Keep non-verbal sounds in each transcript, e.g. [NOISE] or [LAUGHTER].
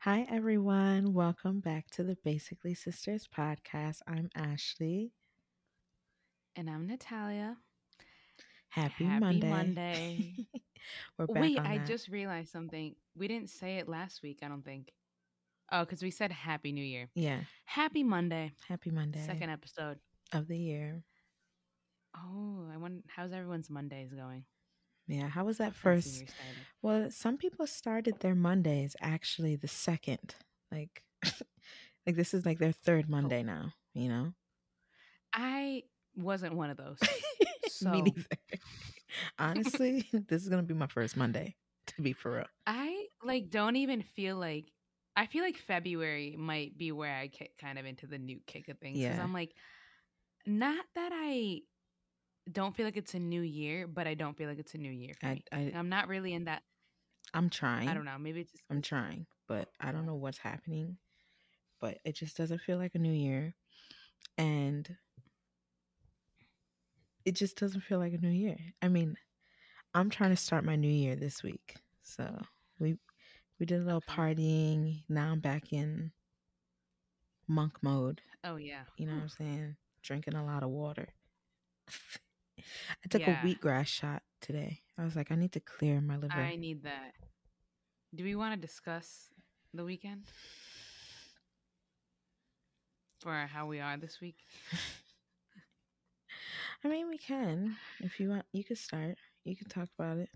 Hi, everyone. Welcome back to the Basically Sisters podcast. I'm Ashley. And I'm Natalia. Happy, Happy Monday. Monday. [LAUGHS] We're back Wait, I that. just realized something. We didn't say it last week, I don't think. Oh, because we said Happy New Year. Yeah. Happy Monday. Happy Monday Second episode. of the year. Oh, I wonder how's everyone's Mondays going? Yeah. How was that first? Well, some people started their Mondays actually the second. Like, [LAUGHS] like this is like their third oh. Monday now, you know? I wasn't one of those. [LAUGHS] So Me neither. [LAUGHS] Honestly, this is going to be my first Monday, to be for real. I like don't even feel like I feel like February might be where I get kind of into the new kick of things because Yeah. I'm like, not that I don't feel like it's a new year, but I don't feel like it's a new year for I, me. I, I'm not really in that. I'm trying. I don't know. Maybe it's just I'm trying, but I don't know what's happening. But it just doesn't feel like a new year. And it just doesn't feel like a new year. I mean, I'm trying to start my new year this week. So we we did a little partying. Now I'm back in monk mode. Oh yeah. You know what I'm saying? Drinking a lot of water. [LAUGHS] I took Yeah. a wheatgrass shot today. I was like, I need to clear my liver. I need that. Do we want to discuss the weekend for how we are this week? [LAUGHS] I mean, we can. If you want, you can start. You can talk about it.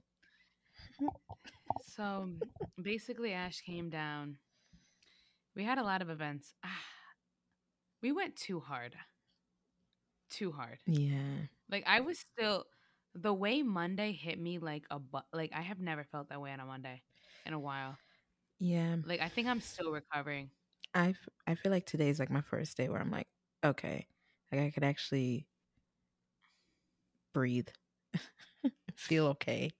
So basically, Ash came down. We had a lot of events. Ah, [SIGHS] we went too hard. Too hard. Yeah. Like I was still the way Monday hit me like a bu- like I have never felt that way on a Monday in a while. Yeah. Like I think I'm still recovering. I I feel like today's like my first day where I'm like, okay, like I could actually breathe, [LAUGHS] feel okay.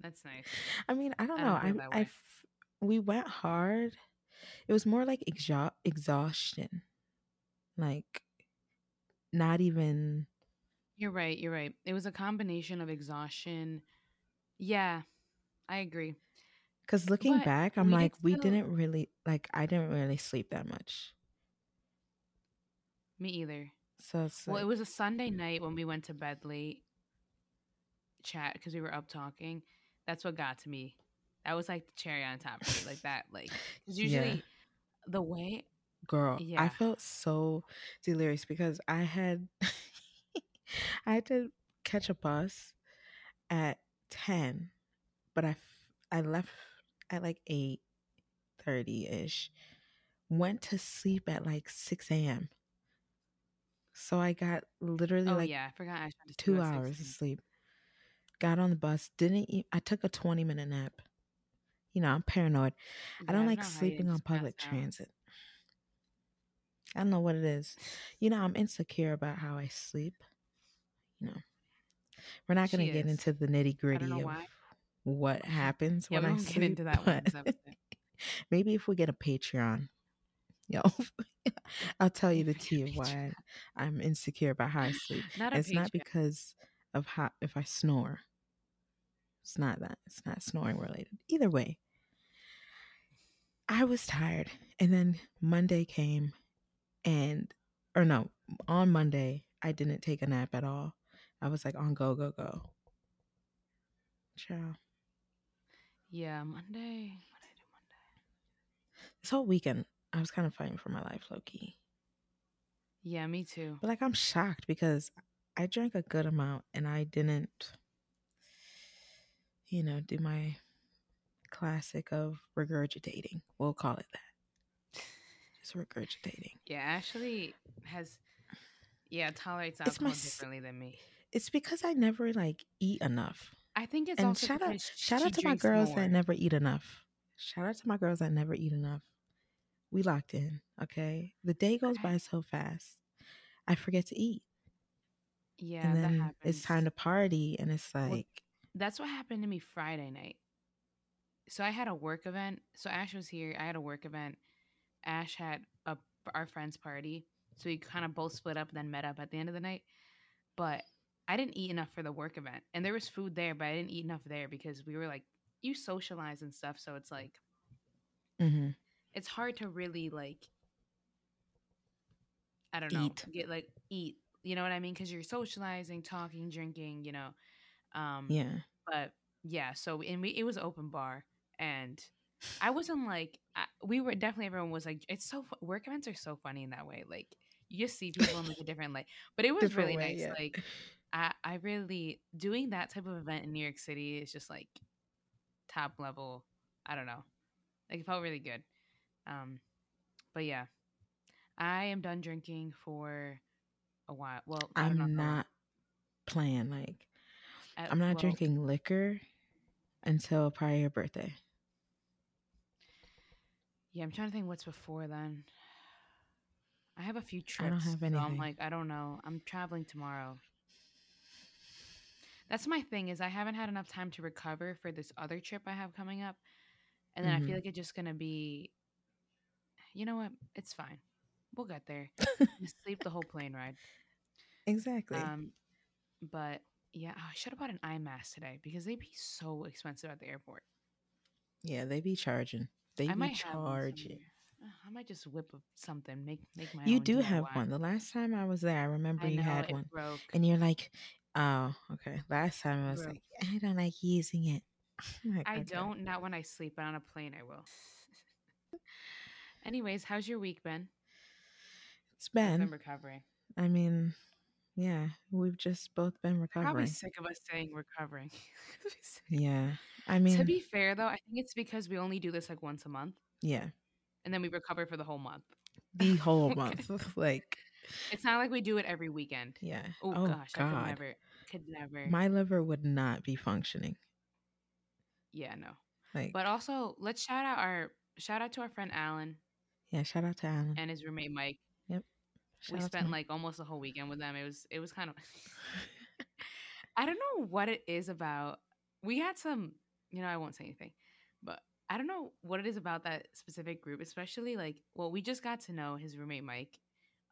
That's nice. [LAUGHS] I mean, I don't I know. don't I, feel I, we went hard. It was more like exha- exhaustion, like not even. You're right. You're right. It was a combination of exhaustion. Yeah, I agree. Because looking But back, I'm we did like, we still- didn't really like. I didn't really sleep that much. Me either. So it's Well, it was a Sunday night when we went to bed late. Chat because we were up talking. That's what got to me. That was like the cherry on top. Me. Like that. Like 'cause Yeah. usually the way. girl i felt so delirious because i had [LAUGHS] i had to catch a bus at 10 but i f- i left at like 8.30 ish. went to sleep at like 6 a.m so i got literally Oh like yeah, I forgot. I two hours of sleep got on the bus didn't eat i took a 20 minute nap you know i'm paranoid I don't like how you sleeping on public out. transit. I don't know what it is. You know, I'm insecure about how I sleep. Know, we're not going to get is. into the nitty gritty of why. what [LAUGHS] happens Yeah, when I sleep. get into that one. [LAUGHS] maybe if we get a Patreon, yo, [LAUGHS] I'll tell you the tea of why I'm insecure about how I sleep. Not It's not because of how if I snore. It's not that. It's not snoring related. Either way, I was tired. And then Monday came and or no, on Monday I didn't take a nap at all. I was like on go go go. Ciao. Yeah, Monday. What did I do Monday? This whole weekend I was kind of fighting for my life, low key. Yeah, me too. But like I'm shocked because I drank a good amount and I didn't you know, do my classic of regurgitating. We'll call it that. Just regurgitating. Yeah, Ashley has. Yeah, tolerates alcohol differently than me. It's because I never like eat enough. I think it's and also shout out shout out to my girls more. that never eat enough. Shout out to my girls that never eat enough. We locked in, okay? The day goes by so fast. I forget to eat. Yeah, and that then happens. it's time to party and it's like That's what happened to me Friday night. So I had a work event. So Ash was here. I had a work event. Ash had a our friend's party. So we kind of both split up, and then met up at the end of the night. but I didn't eat enough for the work event. And there was food there, but I didn't eat enough there because we were like you socialize and stuff, so it's like Mm-hmm. it's hard to really like I don't know, Eat. get like eat. You know what I mean? Because you're socializing, talking, drinking. You know, um, Yeah. but yeah. So and we it was open bar, and I wasn't like I, we were definitely everyone was like it's so work events are so funny in that way. Like you just see people in like a different light, but it was Different really way, nice. yeah. Like I I really doing that type of event in New York City is just like top level. I don't know, like it felt really good. Um, but yeah, I am done drinking for a while. Well, I don't know I'm how not playing. Like, At- I'm not well, drinking liquor until prior your birthday. Yeah, I'm trying to think what's before then. I have a few trips. I don't have So I'm like, I don't know. I'm traveling tomorrow. That's my thing is I haven't had enough time to recover for this other trip I have coming up. And then I Mhm. feel like it's just gonna be you know what? It's fine. We'll get there. [LAUGHS] Sleep the whole plane ride. Exactly. Um but yeah, oh, I should have bought an eye mask today because they'd be so expensive at the airport. yeah, they be charging. They I be might have one charging. I might just whip up something, make make my You do have one. The last time I was there, I remember I you know had one. broke. And you're like, oh, okay. Last time I was like, I don't like using it. [LAUGHS] Like, I "Okay." don't. Not when I sleep, but on a plane, I will. [LAUGHS] Anyways, how's your week been? It's been, recovering. I mean, yeah, we've just both been recovering. Probably sick of us saying recovering. [LAUGHS] Yeah. I mean, to be fair, though, I think it's because we only do this like once a month, yeah, and then we recover for the whole month. the whole month. like, It's not like we do it every weekend. yeah. Oh, Oh, gosh, I could never. Could never. My liver would not be functioning. yeah, no. Like, But also, let's shout out our shout out to our friend Alan yeah, shout out to Alan. and his roommate Mike. Shout we spent like almost the whole weekend with them. It was it was kind of [LAUGHS] I don't know what it is about. We had some, you know, I won't say anything, but I don't know what it is about that specific group, especially like, well, we just got to know his roommate Mike,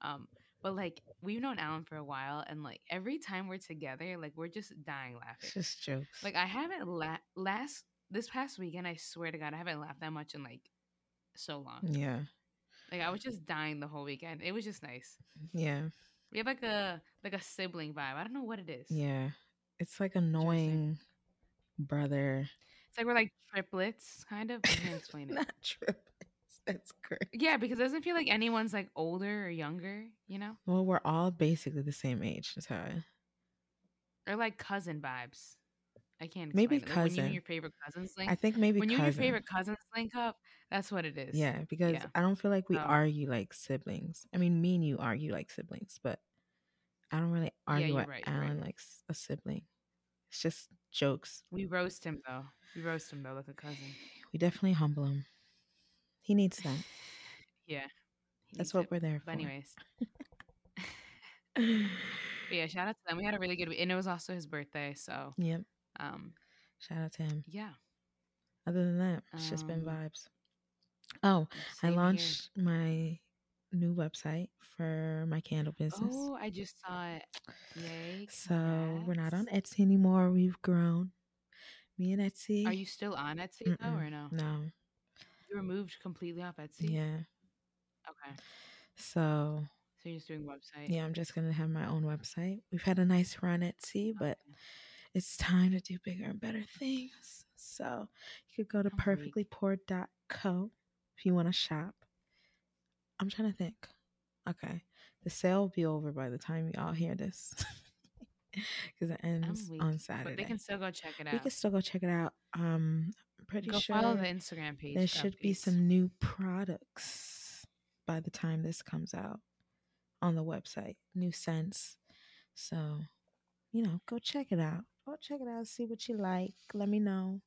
um, but like we've known Alan for a while, and like every time we're together, like we're just dying It's laughing. just jokes. Like I haven't laughed last this past weekend. I swear to God, I haven't laughed that much in like so long. yeah. Like I was just dying the whole weekend. It was just nice. Yeah. We have like a like a sibling vibe. I don't know what it is. Yeah. It's like annoying brother. It's like we're like triplets, kind of. I can't explain it. [LAUGHS] Not triplets. That's great. Yeah, because it doesn't feel like anyone's like older or younger, you know, Well, we're all basically the same age. That's how I, or like cousin vibes. I can't. Maybe explain it. Like when you cousin. your favorite cousins link. I think maybe when you and your favorite cousins link up, that's what it is. Yeah, because Yeah. I don't feel like we argue like siblings. I mean, me and you argue like siblings, but I don't really argue with right, you're right. Alan like a sibling. It's just jokes. We roast him though. We roast him though, like a cousin. We definitely humble him. He needs that. Yeah. That's what it. we're there for. But anyways, [LAUGHS] but yeah, shout out to them. We had a really good week, and it was also his birthday, so yep. um, Shout out to him. yeah. Other than that, it's just been Um, vibes. Oh, I same here. launched my new website for my candle business. Oh, I just saw it. Yay! so we're not on. Etsy anymore. We've grown. Me and Etsy. Are you still on Etsy though, or no? No. You removed completely off Etsy. Yeah. Okay. So So you're just doing website. yeah, I'm just gonna have my own website. We've had a nice run at Etsy, but it's time to do bigger and better things. So you could go to Agreed. perfectlypoured.co if you want to shop. I'm trying to think. Okay. The sale will be over by the time you all hear this. [LAUGHS] Because it ends on Saturday. But they can still go check it out. we can still go check it out. Um pretty go sure follow the Instagram page. there should be some new products by the time this comes out on the website. New scents. So, you know, go check it out. Go check it out, see what you like. Let me know.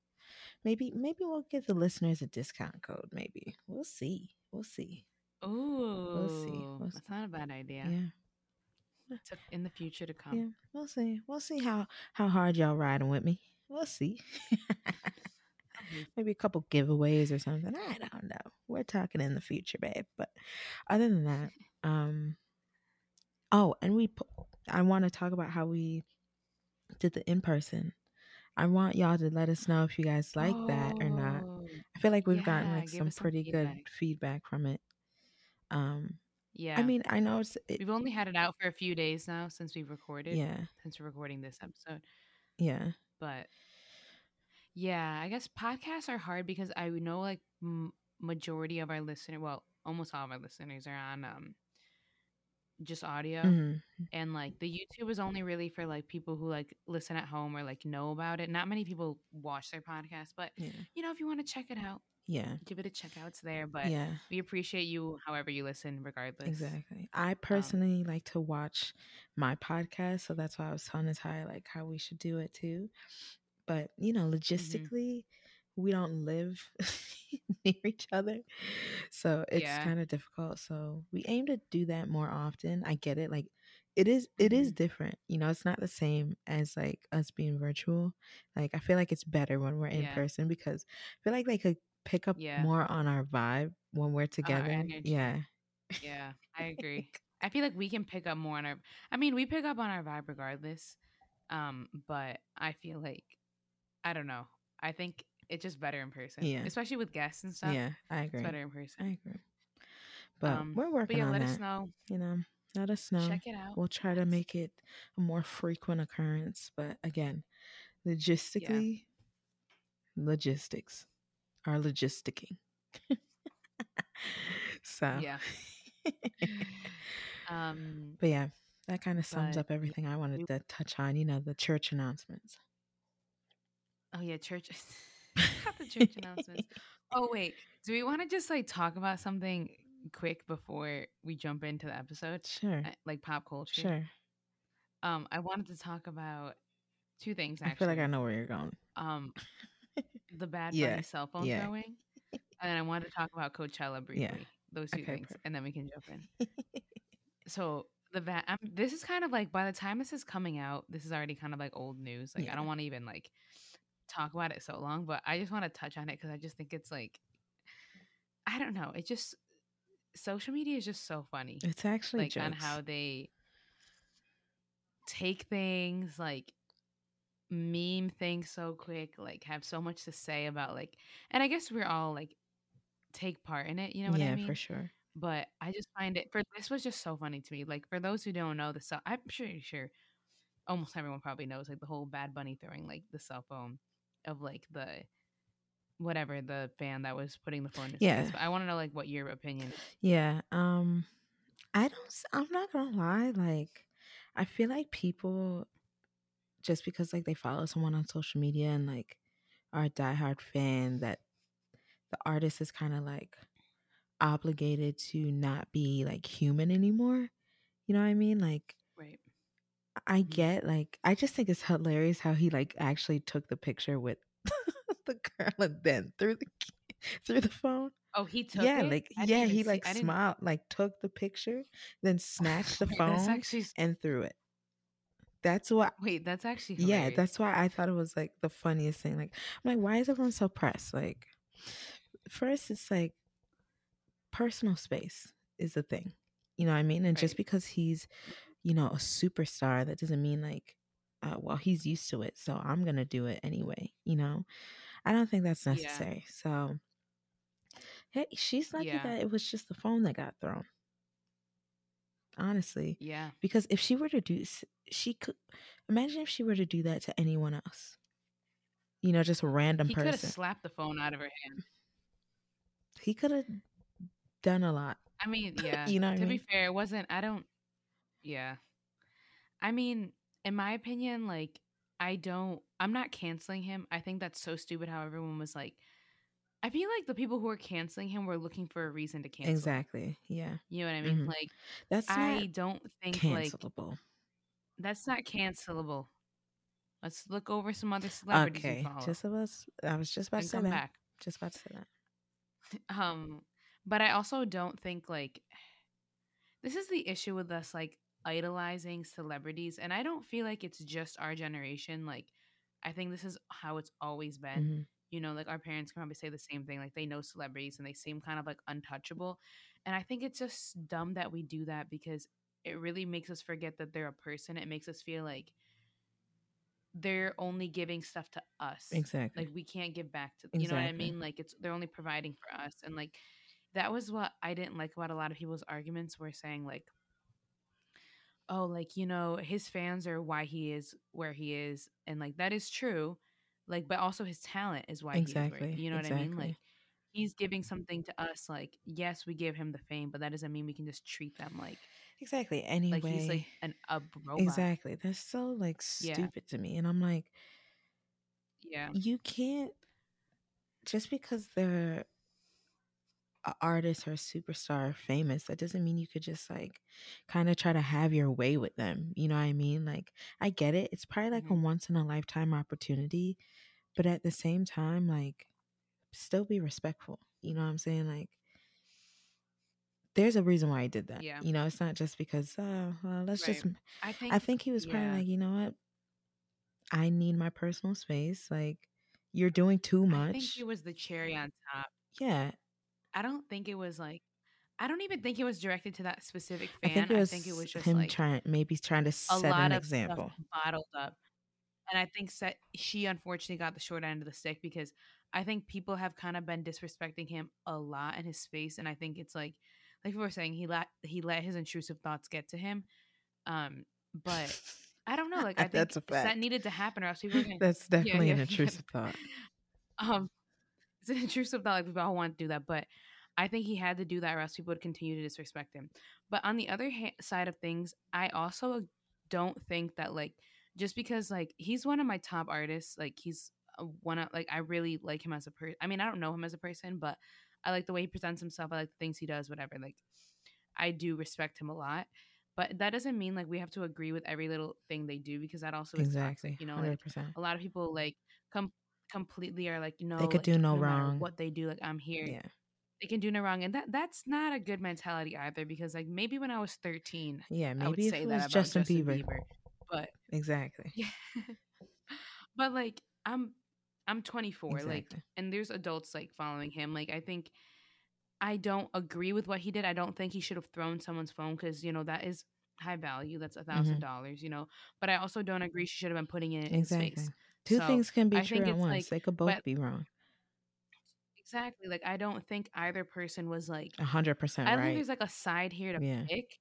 Maybe maybe we'll give the listeners a discount code, maybe. We'll see. We'll see. Ooh, see, we'll that's not a bad idea. Yeah. In the future to come. Yeah. We'll see. We'll see how how hard y'all riding with me. We'll see. [LAUGHS] Mhm. maybe a couple giveaways or something. I don't know. We're talking in the future, babe. But other than that, [LAUGHS] um, oh, and we, I want to talk about how we did the in person. I want y'all to let us know if you guys like that or not. Oh, I feel like we've gotten like some us some pretty good feedback. feedback from it. Um, Yeah. I mean, I know it's it, we've only had it out for a few days now since we've recorded. yeah, Since we're recording this episode. yeah, But yeah, I guess podcasts are hard because I know like m- majority of our listeners, well, almost all of our listeners are on um just audio hmm and like the YouTube is only really for like people who like listen at home or like know about it. Not many people watch their podcast, but yeah, you know if you want to check it out, yeah, give it a check out. It's there, but yeah. we appreciate you however you listen regardless. Exactly. I Um, personally like to watch my podcast, so that's why I was telling Ty like how we should do it too. But you know, logistically, we don't live [LAUGHS] near each other, so it's Yeah. kind of difficult. So we aim to do that more often. I get it. Like it is, it is Mhm. different. You know, it's not the same as like us being virtual. Like I feel like it's better when we're in Yeah. person because I feel like they could pick up Yeah. more on our vibe when we're together. energy. Yeah. Yeah, I [LAUGHS] agree. I feel like we can pick up more on our I mean, we pick up on our vibe regardless. Um, but I feel like I don't know. I think it's just better in person. Yeah. Especially with guests and stuff. Yeah, I agree. It's better in person. I agree. But Um, we're working But yeah, on let that. us know. You know, let us know. Check it out. We'll try to make it a more frequent occurrence. But again, logistically, logistics are logisticking. [LAUGHS] so, Yeah. [LAUGHS] Um but yeah, that kind of sums up everything I wanted to touch on. You know, the church announcements. Oh yeah, church [LAUGHS] Not the church announcements. [LAUGHS] Oh wait. Do we want to just like talk about something quick before we jump into the episode? Sure, Like pop culture. sure. Um, I wanted to talk about two things I feel like I know where you're going. um the [LAUGHS] bad Yeah, bunny cell phone yeah. throwing and i wanted to talk about coachella briefly those two Okay, things perfect. and then we can jump in so the va- um, this is kind of like by the time this is coming out this is already kind of like old news like Yeah. i don't want to even like talk about it so long but i just want to touch on it because i just think it's like i don't know it just social media is just so funny It's actually like on how they take things like meme things so quick like have so much to say about like and i guess we're all like take part in it you know what yeah, i mean? Yeah, for sure. but i just find it for this was just so funny to me like for those who don't know the cell i'm pretty sure almost everyone probably knows like the whole bad bunny throwing like the cell phone of like the whatever the fan that was putting the phone in his Yeah. But I want to know like what your opinion is. Yeah. Um I don't I'm not going to lie like I feel like people just because like they follow someone on social media and like are a diehard fan that the artist is kind of like obligated to not be like human anymore. You know what I mean? Like Right. I Mhm. get like I just think it's hilarious how he like actually took the picture with [LAUGHS] the girl and then threw the [LAUGHS] through the phone. Oh, he took yeah, it? like I yeah, he see- like smiled, like took the picture, then snatched the [LAUGHS] phone actually and threw it. That's why wait. That's actually yeah, that's why I thought it was like the funniest thing. Like I'm like, why is everyone so pressed? Like first it's like personal space is the thing. You know what I mean? And just because he's, you know, a superstar, that doesn't mean like uh, well, he's used to it, so I'm gonna do it anyway. You know, I don't think that's Yeah. necessary. So, hey, she's lucky Yeah. that it was just the phone that got thrown. Honestly, yeah. because if she were to do, she could imagine if she were to do that to anyone else. You know, just a random He could have person. slapped the phone out of her hand. he could have done a lot. I mean, [LAUGHS] yeah. You know what I to mean? be fair, it wasn't. I don't. Yeah. I mean, in my opinion, like I don't. I'm not canceling him. I think that's so stupid. How everyone was like. I feel like the people who were canceling him were looking for a reason to cancel. Exactly. Yeah. You know what I mean? Mhm. Like That's I not don't think like cancelable. that's not cancelable. Let's look over some other celebrities okay. Just about, I was just about to say come that. back. Just about to say that. [LAUGHS] um but i also don't think like this is the issue with us like idolizing celebrities and i don't feel like it's just our generation like i think this is how it's always been Mhm. you know like our parents can probably say the same thing like they know celebrities and they seem kind of like untouchable and i think it's just dumb that we do that because it really makes us forget that they're a person. It makes us feel like they're only giving stuff to us. Exactly. Like we can't give back to you know what I mean? Like it's they're only providing for us. And like that was what I didn't like about a lot of people's arguments were saying like oh like you know his fans are why he is where he is and like that is true like but also his talent is why he is where Exactly. you know what I mean like he's giving something to us like yes we give him the fame but that doesn't mean we can just treat them like Exactly. like he's like Anyway, an a robot exactly. That's so like yeah stupid to me. And I'm like, yeah you can't just because they're a artist or a superstar or famous, that doesn't mean you could just like kind of try to have your way with them. You know what I mean? Like, I get it. It's probably like a hmm once in a lifetime opportunity, but at the same time, like, still be respectful. You know what I'm saying? Like, there's a reason why he did that. yeah You know, it's not just because, oh, well, let's right just. I think, I think he was probably yeah like, you know what? I need my personal space. Like, you're doing too much. I think it was the cherry on top Yeah. I don't think it was like I don't even think it was directed to that specific I fan think it I think it was was just him like trying, maybe trying to a set lot an example. bottled up and I think set, she unfortunately got the short end of the stick because I think people have kind of been disrespecting him a lot in his space, and I think it's like, like we were saying, he let he let his intrusive thoughts get to him. Um, but I don't know, like I [LAUGHS] think That's a that needed to happen, or else people are gonna, That's [LAUGHS] definitely yeah, an yeah. intrusive thought. Um, it's an intrusive thought, like we all want to do that, but I think he had to do that, or else people would continue to disrespect him. But on the other ha- side of things, I also don't think that like just because like he's one of my top artists, like he's uh, one of like I really like him as a person. I mean, I don't know him as a person, but I like the way he presents himself. I like the things he does, whatever. Like I do respect him a lot. But that doesn't mean like we have to agree with every little thing they do because that also is toxic. Exactly. You know, like 100%. a lot of people like com- completely are like, you know, They could like do no no wrong. what they do, like I'm here. Yeah. They can do no wrong, and that that's not a good mentality either. Because like maybe when I was thirteen, Yeah. I would Maybe say it that Justin, Justin Bieber. Bieber, but Exactly. yeah, [LAUGHS] but like I'm I'm 24, like, and there's adults like following him. Like I think I don't agree with what he did. I don't think he should have thrown someone's phone because you know that is high value. That's a thousand hmm dollars, you know. But I also don't agree she should have been putting it in his Exactly. face. Two So things can be I true at once. like, They could but both be wrong. exactly, like I don't think either person was like. A hundred percent I don't think there's like a side here to Yeah. pick.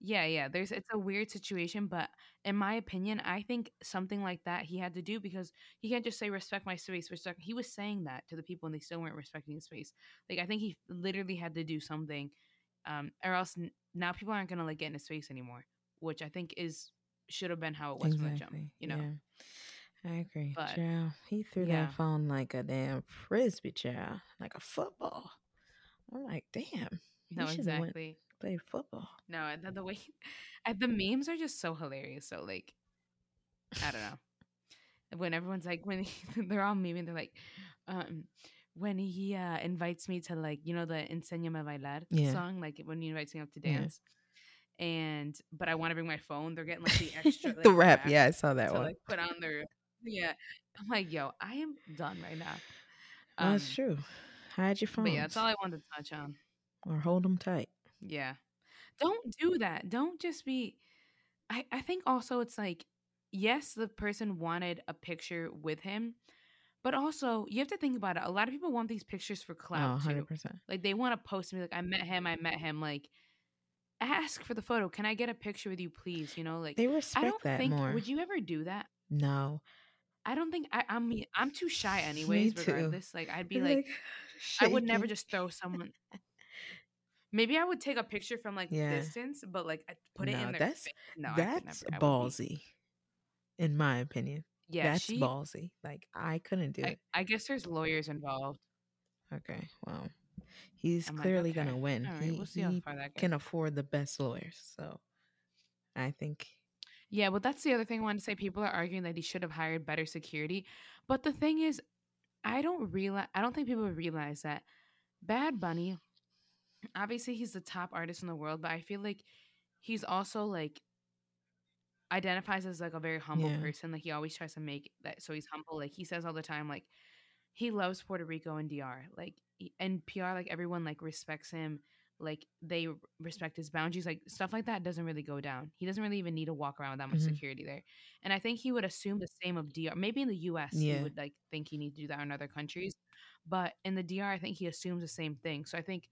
Yeah, yeah. There's it's a weird situation, but in my opinion, I think something like that he had to do because he can't just say respect my space, respect. He was saying that to the people and they still weren't respecting his space. Like I think he literally had to do something, um, or else n- now people aren't gonna like get in his face anymore, which I think is should have been how it was from the jump. You know, Yeah. I agree. but Child. He threw yeah, that phone like a damn frisbee, child. Like a football. I'm like, damn. He no, exactly. play football. No, and the, the way [LAUGHS] and the memes are just so hilarious. So like, I don't know. when everyone's like [LAUGHS] when they're all memeing, they're like, um, when he uh, invites me to like you know the Enséñame a bailar Yeah. song, like when he invites me up to Yeah. dance, and but I want to bring my phone. They're getting like the [LAUGHS] extra like, the rap. Yeah, I saw that to one. like put on their yeah. I'm like, yo, I am done right now. Um, that's true. Hide your but phones yeah, that's all I wanted to touch on. or hold them tight. Yeah, don't do that. Don't just be. I I think also it's like yes, the person wanted a picture with him, but also you have to think about it. A lot of people want these pictures for Oh, clout too. 100%. Like they want to post me like I met him, I met him. Like ask for the photo. Can I get a picture with you, please? You know, like They respect I don't that think. more. Would you ever do that? No. I don't think I, I'm. I'm too shy, anyways. Regardless, like I'd be They're, like, I would never just throw someone. [LAUGHS] Maybe I would take a picture from like Yeah. distance, but like I'd put it No, in their that's- face. No, I That's never. I ballsy, in my opinion. Yeah, That's she. ballsy. Like I couldn't do I, it. I guess there's lawyers involved. Okay, well, he's I'm like, clearly okay, gonna win. Right, he we'll see how he far that goes. can afford the best lawyers, so I think Yeah, well, that's the other thing I wanted to say. People are arguing that he should have hired better security, but the thing is, I don't realize. I don't think people realize that Bad Bunny. Obviously, he's the top artist in the world, but I feel like he's also like identifies as like a very humble Yeah. person. Like he always tries to make that so he's humble. Like he says all the time, like he loves Puerto Rico and DR. Like and PR, like everyone like respects him. Like they respect his boundaries, like stuff like that doesn't really go down. He doesn't really even need to walk around with that much Mhm. security there. And I think he would assume the same of DR. Maybe in the US he would like think he needs to do that in other countries. But in the DR, I think he assumes the same thing. So I think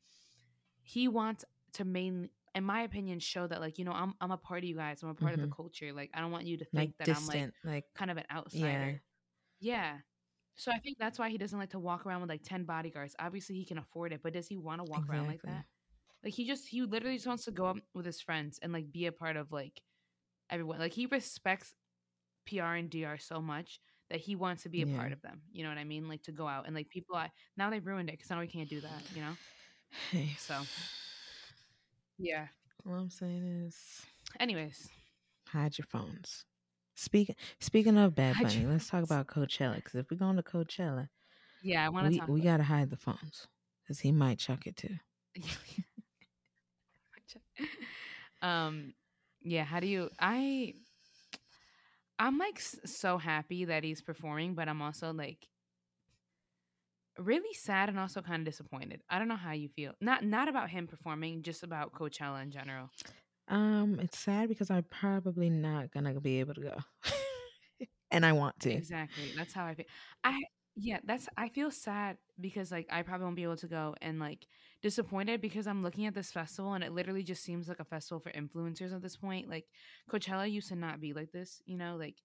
he wants to main in my opinion, show that like, you know, I'm I'm a part of you guys. I'm a part of Mhm. the culture. Like I don't want you to Like think that I'm like like kind of an outsider. Yeah. yeah So I think that's why he doesn't like to walk around with like 10 bodyguards. Obviously he can afford it, but does he want to walk around like that? Like he just he literally just wants to go up with his friends and like be a part of like everyone. Like he respects PR and DR so much that he wants to be a Yeah. part of them. You know what I mean? Like to go out and like people I now they've ruined it because now we can't do that, you know? Hey, [SIGHS] So yeah. all I'm saying is Anyways. hide your phones. Speaking speaking of Bad Bunny, let's talk about Coachella. Because if we're going to Coachella, Yeah, I want to we talk we about gotta hide the phones because he might chuck it too. [LAUGHS] [LAUGHS] um yeah how do you i i'm like so happy that he's performing but i'm also like really sad and also kind of disappointed. I don't know how you feel not not about him performing just about coachella in general. Um, it's sad because I'm probably not gonna be able to go, [LAUGHS] and I want to. exactly that's how i feel. I yeah that's i feel sad because like i probably won't be able to go and like disappointed because i'm looking at this festival and it literally just seems like a festival for influencers at this point. Like coachella used to not be like this you know like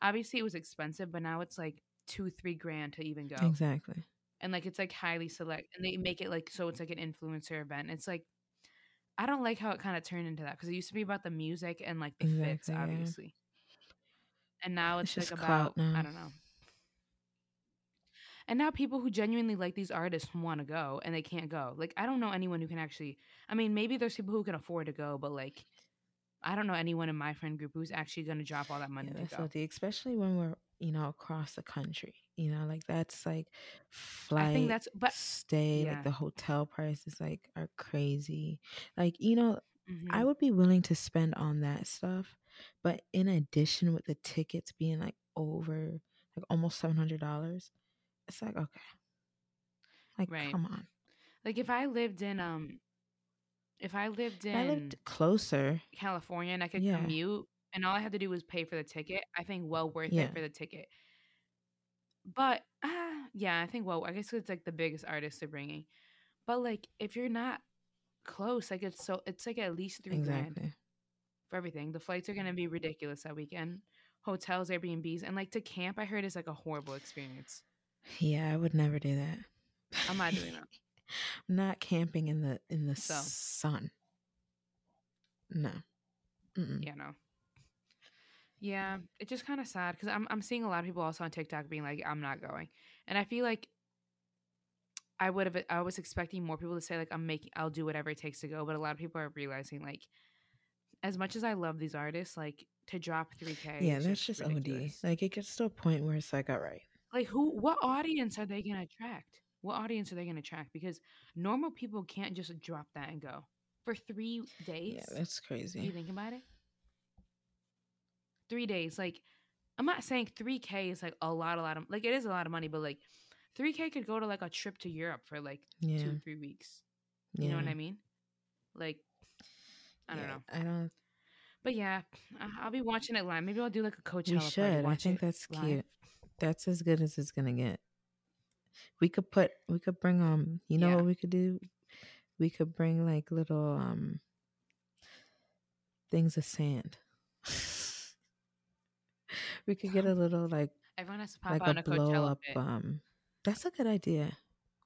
obviously it was expensive but now it's like two three grand to even go. Exactly. and like it's like highly select and they make it like so it's like an influencer event. It's like i don't like how it kind of turned into that because it used to be about the music and like the fits Exactly, yeah. obviously. And now It's it's, just like about i don't know and now people who genuinely like these artists want to go and they can't go like i don't know anyone who can actually i mean maybe there's people who can afford to go but like i don't know anyone in my friend group who's actually going to drop all that money Yeah, to go especially when we're you know across the country. You know, like that's like i flight, think that's but stay, yeah like the hotel prices like are crazy. Like you know, mhm. I would be willing to spend on that stuff, but in addition, with the tickets being like over like almost seven hundred dollars, it's like okay, like Right. come on. like if i lived in um if i lived in I lived closer, California and I could Yeah. commute and all I had to do was pay for the ticket, I think well worth Yeah. it for the ticket. But ah, yeah, I think well, I guess it's like the biggest artists they're bringing. But like if you're not close, like it's so it's like at least three grand exactly. for everything. The flights are gonna be ridiculous that weekend. Hotels, Airbnbs, and like to camp, I heard is like a horrible experience. Yeah, I would never do that. I'm not doing that. I'm [LAUGHS] not camping in the in the So. sun. No. Mm-mm. Yeah, no. Yeah, it's just kind of sad because I'm I'm seeing a lot of people also on TikTok being like, I'm not going, and I feel like I would have I was expecting more people to say like I'm making I'll do whatever it takes to go, but a lot of people are realizing like, as much as I love these artists, like to drop three k. Yeah, that's just OD. Like it gets to a point where it's like, all right, Like who? What audience are they gonna attract? What audience are they gonna attract? Because normal people can't just drop that and go for three days. yeah, that's You crazy. think about it? Three days. Like, I'm not saying 3K is like a lot, a lot of, like, it is a lot of money, but like, 3K could go to like a trip to Europe for like Yeah, two, three weeks. yeah. You know what I mean? Like, I don't Yeah, know. I don't. But yeah, I'll be watching it live. Maybe I'll do like a Coachella We should. I think it that's live. cute. That's as good as it's gonna get. We could put. We could bring um. You know Yeah. what we could do? We could bring like little um. Things of sand. [LAUGHS] we could get a little like Everyone has to pop like out a a blow Coachella up. fit. Um, that's a good idea.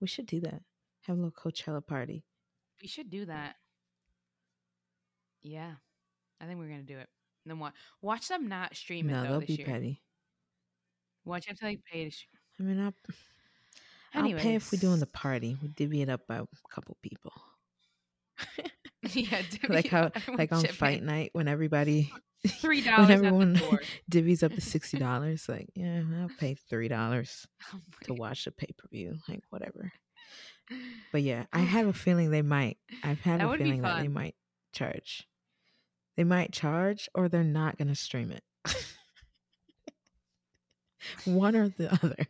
We should do that. Have a little Coachella party. We should do that. Yeah, I think we're gonna do it. And then watch watch them not stream it No, though they'll be year. petty. Watch to like pay I mean, I'll, I'll pay if we're doing the party. We divvy it up by a couple people. [LAUGHS] yeah, [LAUGHS] like how, [LAUGHS] like on fight night when everybody three when dollars at everyone divvies up the sixty dollars. Like, yeah, I'll pay three dollars Oh to watch the pay per view. Like, whatever. But yeah, I have a feeling they might. I've had That a feeling that they might charge. They might charge, or they're not going to stream it. One or the other. [LAUGHS]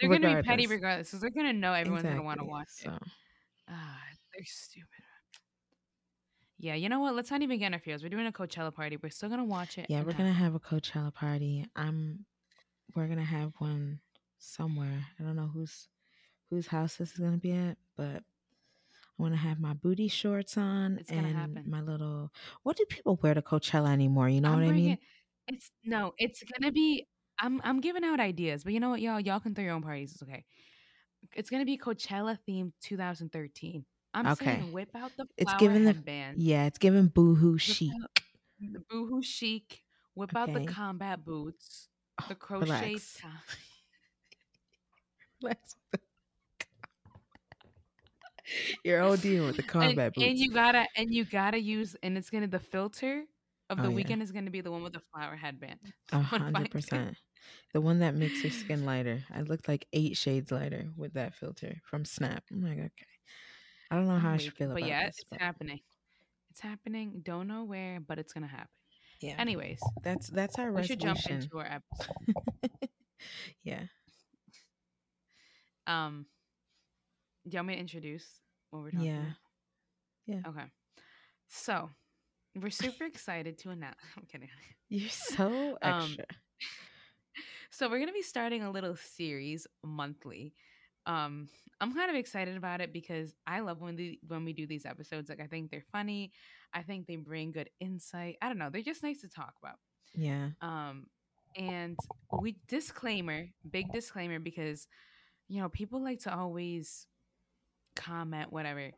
They're gonna be petty Regardless. because they're gonna know everyone's gonna want to Exactly. watch it. So Ah, they're stupid. Yeah, you know what? Let's not even get in our feels. We're doing a Coachella party. We're still gonna watch it. Yeah, we're gonna have a Coachella party. I'm we're gonna have one somewhere. I don't know whose whose house this is gonna be at, but I want to have my booty shorts on It's and happen. my little. What do people wear to Coachella anymore? You know I'm what I mean? It's no. It's gonna be. I'm I'm giving out ideas, but you know what, y'all? Y'all can throw your own parties. It's okay. It's gonna be Coachella themed 2013. I'm Okay. saying whip out the It's flower given the headband, yeah, it's giving boho chic. the boho chic, whip out the combat boots, oh, the Oh, crochet relax. top. Relax. [LAUGHS] [LAUGHS] You're all dealing with the [LAUGHS] and, combat boots. and you gotta and you gotta use and it's gonna the filter of Oh, the yeah. weekend is gonna be the one with the flower headband. Hundred percent. The one that makes your skin [SIGHS] lighter. I looked like eight shades lighter with that filter from Snap. I'm like, okay. I don't know how I should feel but about yeah, this. it's but happening. It's happening. Don't know where, but it's gonna happen. yeah, Anyways, that's that's our we should jump into our episode. [LAUGHS] yeah, Um, do you want me to introduce what we're talking Yeah. about? Yeah. Okay. So we're super excited to announce. [LAUGHS] I'm kidding. you're so [LAUGHS] Um, extra. So we're gonna be starting a little series monthly. Um, I'm kind of excited about it because I love when the when we do these episodes. Like I think they're funny. I think they bring good insight. I don't know. They're just nice to talk about. yeah, Um, and we disclaimer, big disclaimer, because you know people like to always comment whatever.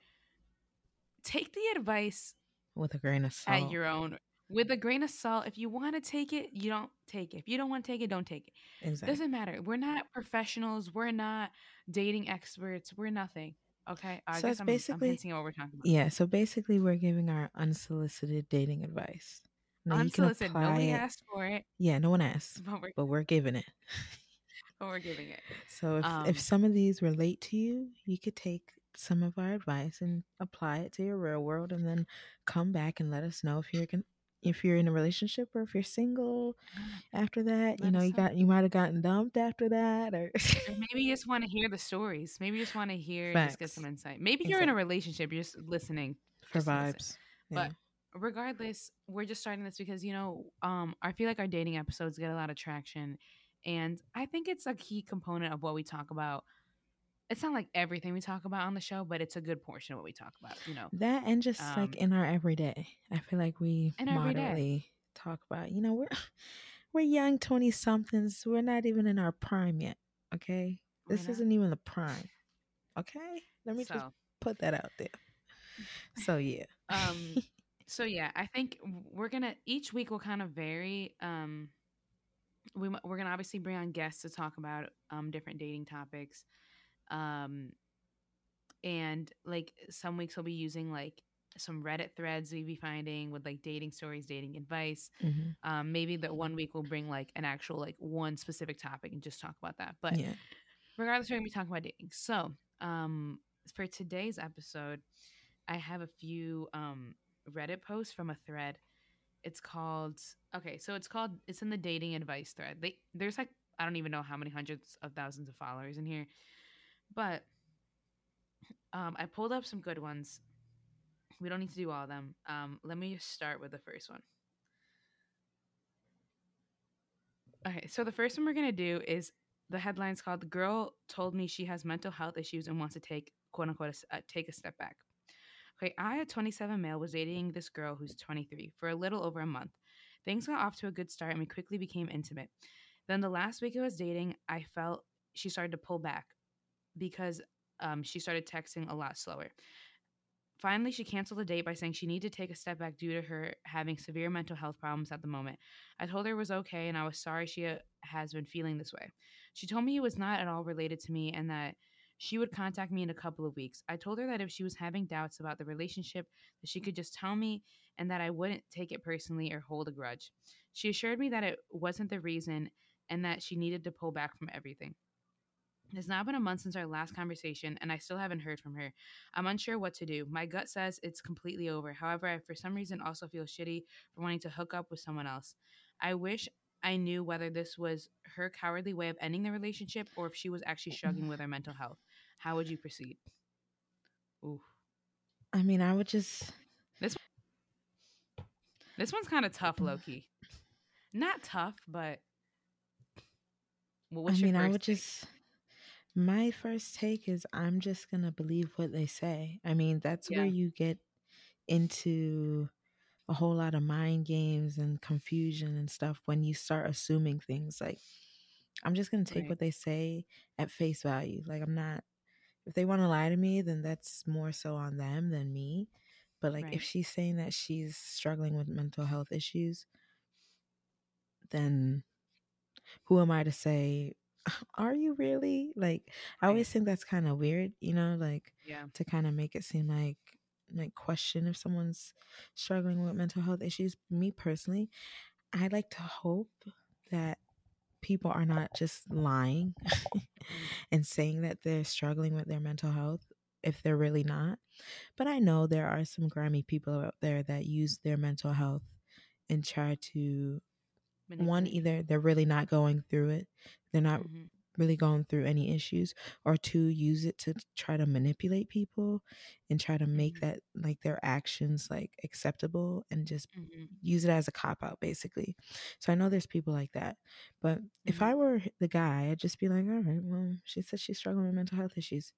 Take the advice with a grain of salt. at your own with a grain of salt. If you want to take it, you don't take it. If you don't want to take it, don't take it. exactly. Doesn't matter. We're not professionals. We're not dating experts. We're nothing. Okay. I So guess it's I'm, basically- I'm what we're talking about. Yeah, so basically, we're giving our unsolicited dating advice. Now, Unsolicited. Nobody it- asked for it, Yeah, no one asked, but we're, but we're giving it. [LAUGHS] but we're giving it. So if, Um, if some of these relate to you, you could take some of our advice and apply it to your real world, and then come back and let us know if you're if you're in a relationship or if you're single. After that, you know, you got you might have gotten dumped after that, or maybe you just want to hear the stories. Maybe you just want to hear, just get some insight. Maybe you're in a relationship. You're just listening. for just to listen. vibes. But regardless, we're just starting this because you know, um, I feel like our dating episodes get a lot of traction, and I think it's a key component of what we talk about. It's not like everything we talk about on the show, but it's a good portion of what we talk about. You know, that and just um, like in our everyday, I feel like we In our everyday. moderately talk about. You know, we're [LAUGHS] we're young twenty somethings. We're not even in our prime yet. Okay, We're this not. isn't even the prime. Okay, let me so. just put that out there. So yeah. [LAUGHS] um [LAUGHS] so yeah i think we're gonna each week will kind of vary um we, we're gonna obviously bring on guests to talk about um different dating topics um and like some weeks we'll be using like some reddit threads we'd be finding with like dating stories dating advice. Mhm. um maybe that one week we'll bring like an actual like one specific topic and just talk about that. But yeah. regardless we're gonna be talking about dating. So um for today's episode i have a few um reddit posts from a thread. It's called okay so it's called it's in the dating advice thread. They there's like i don't even know how many hundreds of thousands of followers in here but um i pulled up some good ones we don't need to do all of them um let me just start with the first one okay so the first one we're gonna do is the headline's called "The Girl Told Me She Has Mental Health Issues and Wants to Take quote unquote a uh, take a step back." Okay, I, a 27 male, was dating this girl who's 23 for a little over a month. Things got off to a good start and we quickly became intimate. Then the last week I was dating, I felt she started to pull back because um, she started texting a lot slower. Finally, she canceled the date by saying she needed to take a step back due to her having severe mental health problems at the moment. I told her it was okay and I was sorry she uh, has been feeling this way. She told me it was not at all related to me and that she would contact me in a couple of weeks. I told her that if she was having doubts about the relationship, that she could just tell me and that I wouldn't take it personally or hold a grudge. She assured me that it wasn't the reason and that she needed to pull back from everything. It's now been a month since our last conversation, and I still haven't heard from her. I'm unsure what to do. My gut says it's completely over. However, I for some reason also feel shitty for wanting to hook up with someone else. I wish I knew whether this was her cowardly way of ending the relationship or if she was actually struggling with her mental health. How would you proceed? Ooh. I mean, I would just This this one's kind of tough, mm. Loki. Not tough, but well, what's I your mean, I would take? just my first take is I'm just gonna believe what they say. I mean, that's where you get into a whole lot of mind games and confusion and stuff when you start assuming things like I'm just gonna take Right. what they say at face value. Like I'm not if they want to lie to me, then that's more so on them than me. But like if she's saying that she's struggling with mental health issues, then who am I to say, [LAUGHS] are you really? Like I always think that's kind of weird, you know, like Yeah. to kind of make it seem like like question if someone's struggling with mental health issues. Me personally, I like to hope that people are not just lying [LAUGHS] mm. and saying that they're struggling with their mental health if they're really not. But I know there are some grimy people out there that use their mental health and try to one either they're really not going through it, they're not Mhm. really going through any issues, or two use it to try to manipulate people and try to make Mhm. that like their actions like acceptable and just Mhm. use it as a cop out basically. So I know there's people like that. But if Mhm. I were the guy, I'd just be like, all right, well, she said she's struggling with mental health issues.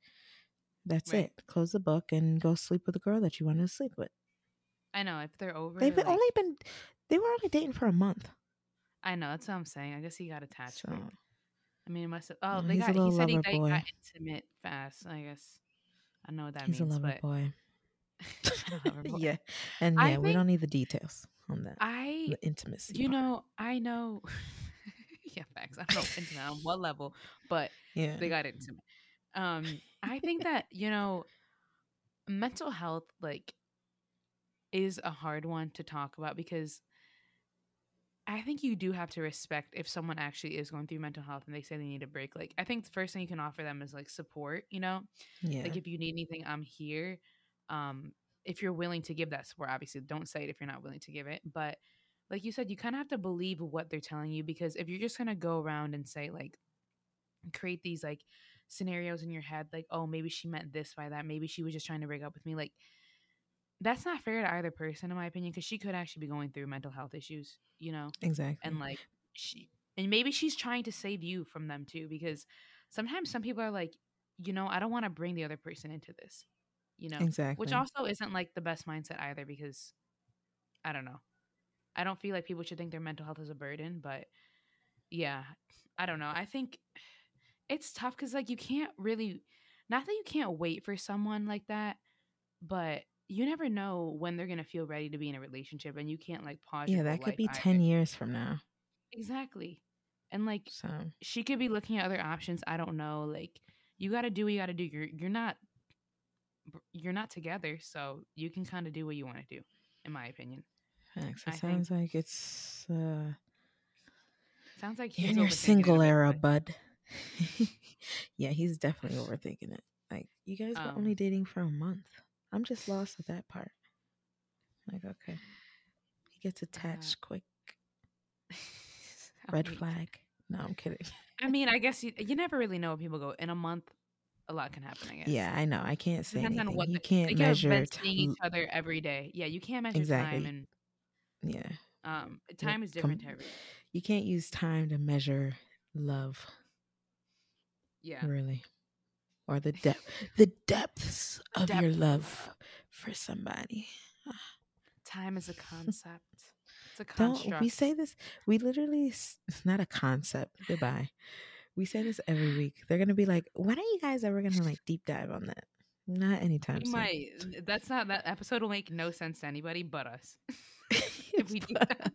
That's Right. it. Close the book and go sleep with the girl that you wanted to sleep with. I know if they're over. They've like, only been they were only dating for a month. I know that's what I'm saying. I guess he got attached. So. I mean, it must have. Oh, Yeah, they got. He said he they got intimate fast. I guess I know what that he's means, boy. [LAUGHS] a lover [LAUGHS] boy. yeah. And I yeah, we don't need the details on that. I, The intimacy. you part. know, I know. [LAUGHS] yeah, facts. I don't know intimate on what level, but Yeah. they got intimate. Um, I think that you know, mental health like is a hard one to talk about because I think you do have to respect if someone actually is going through mental health and they say they need a break. Like, I think the first thing you can offer them is like support. You know, Yeah. like if you need anything, I'm here. Um, if you're willing to give that support, obviously, don't say it if you're not willing to give it. But like you said, you kind of have to believe what they're telling you because if you're just gonna go around and say like create these like scenarios in your head like oh maybe she meant this by that maybe she was just trying to break up with me like that's not fair to either person in my opinion because she could actually be going through mental health issues you know exactly. and like she and maybe she's trying to save you from them too because sometimes some people are like you know i don't want to bring the other person into this you know exactly. which also isn't like the best mindset either because i don't know i don't feel like people should think their mental health is a burden but yeah i don't know i think it's tough because like you can't really not that you can't wait for someone like that but you never know when they're gonna feel ready to be in a relationship and you can't like pause yeah, that could be either. 10 years from now. exactly and like So, she could be looking at other options i don't know like you got to do what you got to do you're you're not you're not together so you can kind of do what you want to do in my opinion thanks. I It think- sounds like it's uh, sounds like you're in your overthinking it a single era, bud. [LAUGHS] yeah, he's definitely overthinking it. Like, you guys were only Um, dating for a month. I'm just lost with that part. Like, okay. He gets Uh, attached quick. [LAUGHS] Red mean- flag. No, I'm kidding. [LAUGHS] I mean, I guess you, you never really know what people go in a month. A lot can happen. I guess. Yeah, I know. I can't say Depends on anything. what You the- can't have measure. seeing each other every day. Yeah, you can't measure Exactly. time, and yeah, um, time is different to everyone. you can't use time to measure love. Yeah, really or the depth the depths of your love for somebody time is a concept. It's a don't we say this we literally it's [LAUGHS] not a concept goodbye we say this every week they're gonna be like when are you guys ever gonna like deep dive on that not anytime soon might. That's not that episode will make no sense to anybody but us. [LAUGHS] [LAUGHS] if we do that.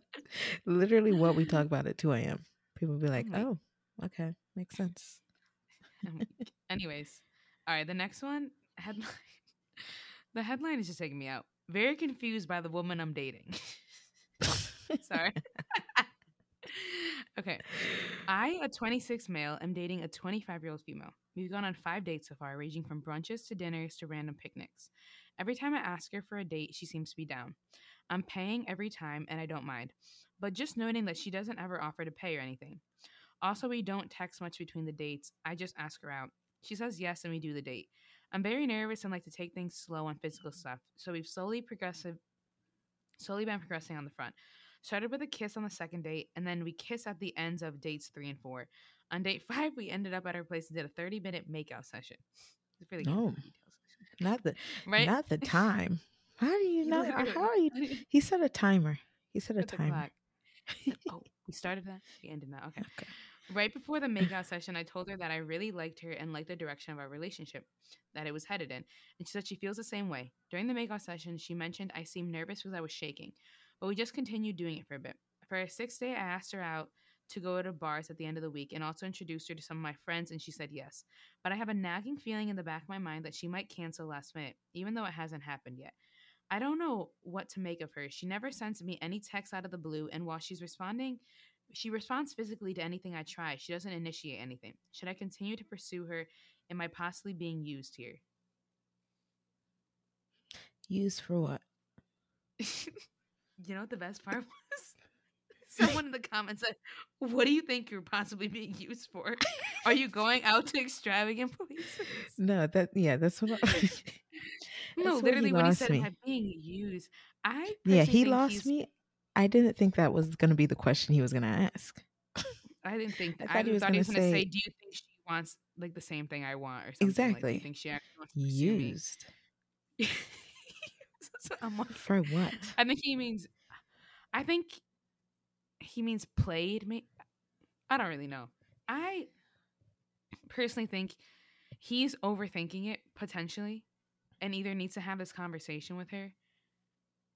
literally what we talk about at 2 a.m people will be like oh okay makes sense. [LAUGHS] Anyways, all right. The next one headline. [LAUGHS] The headline is just taking me out. Very confused by the woman I'm dating. [LAUGHS] Sorry. okay. I, a 26 male, am dating a 25 year old female. We've gone on five dates so far, ranging from brunches to dinners to random picnics. Every time I ask her for a date, she seems to be down. I'm paying every time and I don't mind, but just noting that she doesn't ever offer to pay or anything. Also, we don't text much between the dates. I just ask her out. She says yes and we do the date. I'm very nervous and like to take things slow on physical mm-hmm. stuff. So we've slowly progressive slowly been progressing on the front. Started with a kiss on the second date, and then we kiss at the ends of dates three and four. On date [LAUGHS] five, we ended up at our place and did a 30 minute makeout session. It's really good Oh. Not the [LAUGHS] Right? not the time. How do you [LAUGHS] You know? How are you? He set a timer. He set a timer. oh, we started that? We ended that. Okay. Okay. Right before the makeout session, I told her that I really liked her and liked the direction of our relationship that it was headed in. And she said she feels the same way. During the makeout session, she mentioned I seemed nervous because I was shaking, but we just continued doing it for a bit. For our sixth day, I asked her out to go to bars at the end of the week and also introduced her to some of my friends, and she said yes. But I have a nagging feeling in the back of my mind that she might cancel last minute, even though it hasn't happened yet. I don't know what to make of her. She never sends me any text out of the blue, and while she's responding, she responds physically to anything I try. She doesn't initiate anything. Should I continue to pursue her? Am I possibly being used here? Used for what? you know what the best [LAUGHS] part was? [LAUGHS] Someone in the comments said, What do you think you're possibly being used for? Are you going out to extravagant places? No, that yeah, that's what. I, [LAUGHS] No, That's where he literally, when he said. Am I being used? I yeah, he lost me. I didn't think that was going to be the question he was going to ask. I didn't think I I, thought he was was gonna say, say- "Do you think she wants like the same thing I want or something?" Like, do Exactly. you think she actually wants to? Used [LAUGHS] So I'm like, for what? I think he means. I think he means played. Me, I don't really know. I personally think he's overthinking it potentially, and either needs to have this conversation with her,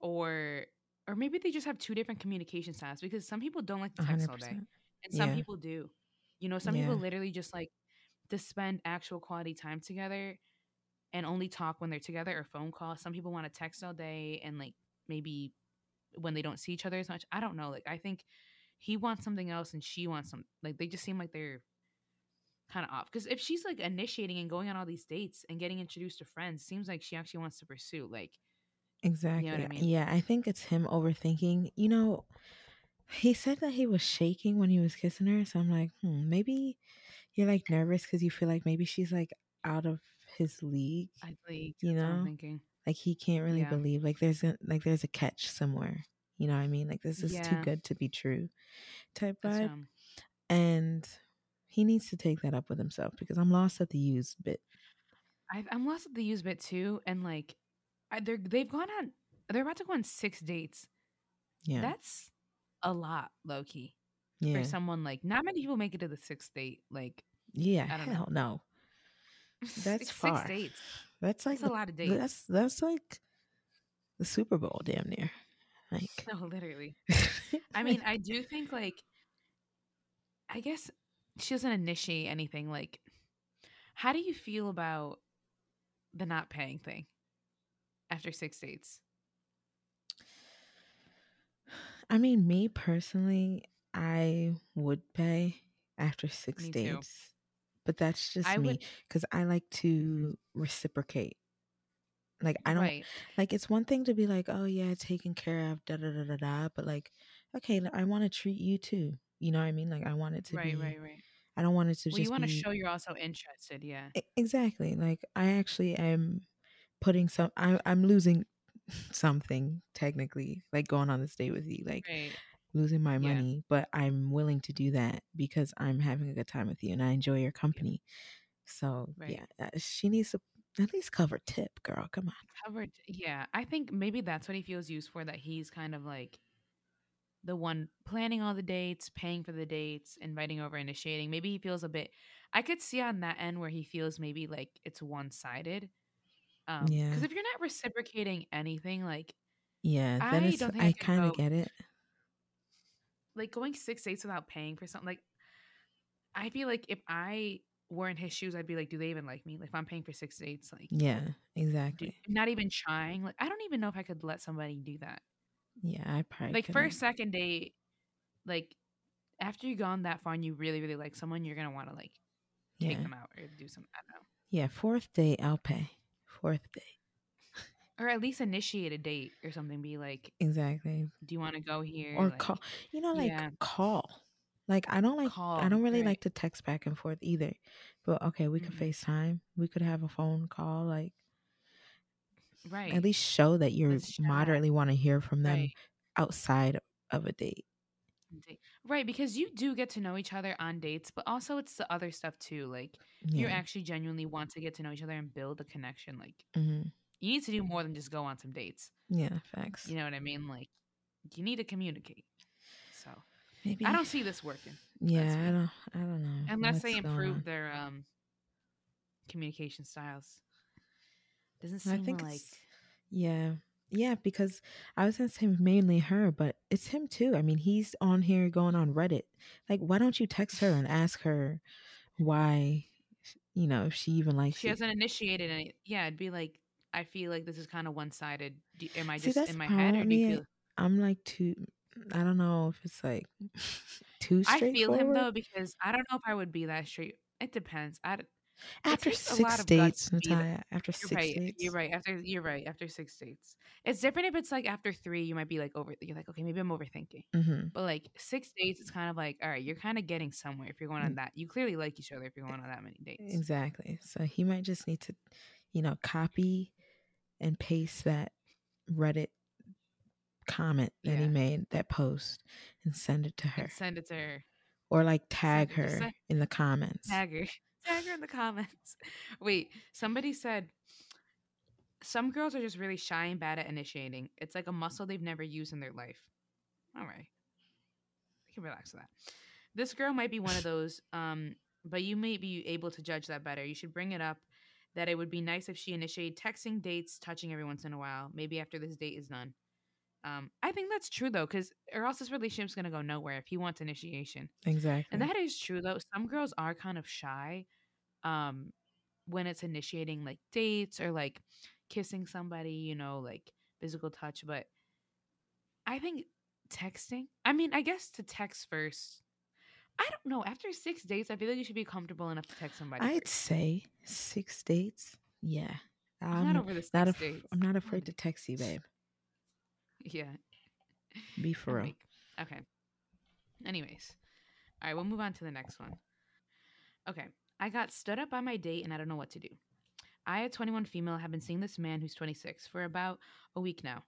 or or maybe they just have two different communication styles because some people don't like to text hundred all day, and some Yeah. people do. You know, some people literally just like to spend actual quality time together and only talk when they're together or phone call. Some people want to text all day and like maybe when they don't see each other as much. I don't know. Like I think he wants something else and she wants some like they just seem like they're kind of off. Because if she's like initiating and going on all these dates and getting introduced to friends, seems like she actually wants to pursue. Like Exactly. I mean? Yeah, I think it's him overthinking. You know, he said that he was shaking when he was kissing her, so I'm like, hmm, maybe you're like nervous because you feel like maybe she's like out of his league. I think You know? thinking. Like he can't really Yeah. believe like there's a like there's a catch somewhere. You know what I mean? Like this is too good to be true type That's vibe. um, And he needs to take that up with himself because I'm lost at the used bit. I, I'm lost at the use bit too, and like they're they've gone on. They're about to go on six dates. Yeah. That's a lot, low key. yeah. for someone like not many people make it to the sixth date. Like yeah. I don't know. Hell no. [LAUGHS] That's six, far. Six dates. That's like That's a lot of dates. That's that's like the Super Bowl damn near. Like [LAUGHS] No, literally. I mean, [LAUGHS] I do think like I guess she doesn't initiate anything. Like, how do you feel about the not paying thing after six dates? I mean, me personally, I would pay after six Me too. dates, but that's just I me would because I like to reciprocate. Like I don't right. like it's one thing to be like, oh yeah, taken care of, da da da da da, but like, okay, I want to treat you too. You know what I mean? Like I want it to Right, be. right, right. I don't want it to Well, just you want to show you're also interested, yeah. Exactly like i actually am putting some I, i'm losing [LAUGHS] something technically like going on this date with you like Right. losing my Yeah. money but i'm willing to do that because i'm having a good time with you and i enjoy your company so Right. yeah uh, she needs to at least cover tip girl come on Covered. Yeah, I think maybe that's what he feels used for. That he's kind of like the one planning all the dates, paying for the dates, inviting over, initiating. Maybe he feels a bit. I could see on that end where he feels maybe like it's one sided. Um, Yeah. Because if you're not reciprocating anything, like yeah then I don't think I i kind of get it like going six dates without paying for something, like I feel like if I were in his shoes, I'd be like, do they even like me? Like if I'm paying for six dates, like yeah exactly not even trying. Like I don't even know if I could let somebody do that. yeah i probably like couldn't. first second date like after you've gone that far and you really really like someone you're gonna want to like take yeah them out or do some i don't know yeah fourth date i'll pay fourth date or at least initiate a date or something be like exactly do you want to go here or Like, call you know like yeah. call Like I don't like Call, I don't really right. like to text back and forth either. But okay, we could Mhm. FaceTime. We could have a phone call. Like Right. at least show that you moderately want to hear from them Right. outside of a date. Date- Right, because you do get to know each other on dates, but also it's the other stuff too. Like you Yeah. actually genuinely want to get to know each other and build a connection. Like hmm you need to do more than just go on some dates. Yeah. Facts. You know what I mean? Like you need to communicate. So Maybe. I don't see this working Yeah. I don't. I don't know. unless they what's going improve their um communication styles. Doesn't I seem think like yeah, yeah. Because I was gonna say mainly her, but it's him too. I mean, he's on here going on Reddit. Like, why don't you text her and ask her why? You know, if she even likes she hasn't initiated any. Yeah, it'd be like I feel like this is kind of one sided. Am I See, just in my head, or do you feel? I'm like too. I don't know if it's like [LAUGHS] too I feel him though because I don't know if I would be that straight. It depends. I After six dates, to be the- Natalia. After you're six right. dates, You're right. After you're right. After six dates, it's different if it's like after three. You might be like over. You're like, okay, maybe I'm overthinking. hmm But like six dates, it's kind of like, all right, you're kind of getting somewhere if you're going on Mm. that. You clearly like each other if you're going on that many dates. Exactly. So he might just need to, you know, copy and paste that Reddit comment that he made, that post, and send it to her. And send it to her. Or like tag her in the comments. Tag her. Tag her in the comments. [LAUGHS] Wait, somebody said some girls are just really shy and bad at initiating. It's like a muscle they've never used in their life. All right. We can relax with that. This girl might be one of those, um, but you may be able to judge that better. You should bring it up that it would be nice if she initiated texting dates, touching every once in a while, maybe after this date is done. Um, I think that's true though, because or else this relationship's gonna go nowhere if he wants initiation. Exactly. And that is true though. Some girls are kind of shy um when it's initiating like dates or like kissing somebody, you know, like physical touch, but I think texting, I mean, I guess to text first. I don't know. After 6 dates, I feel like you should be comfortable enough to text somebody. I'd first. say six dates. Yeah. I'm I'm not over the 6 not af- dates. I'm not afraid to text you, babe. Yeah. Be [LAUGHS] for real. Okay. Anyways. All right, we'll move on to the next one. Okay. I got stood up by my date and I don't know what to do. I, a 21 female, have been seeing this man who's 26 for about a week now.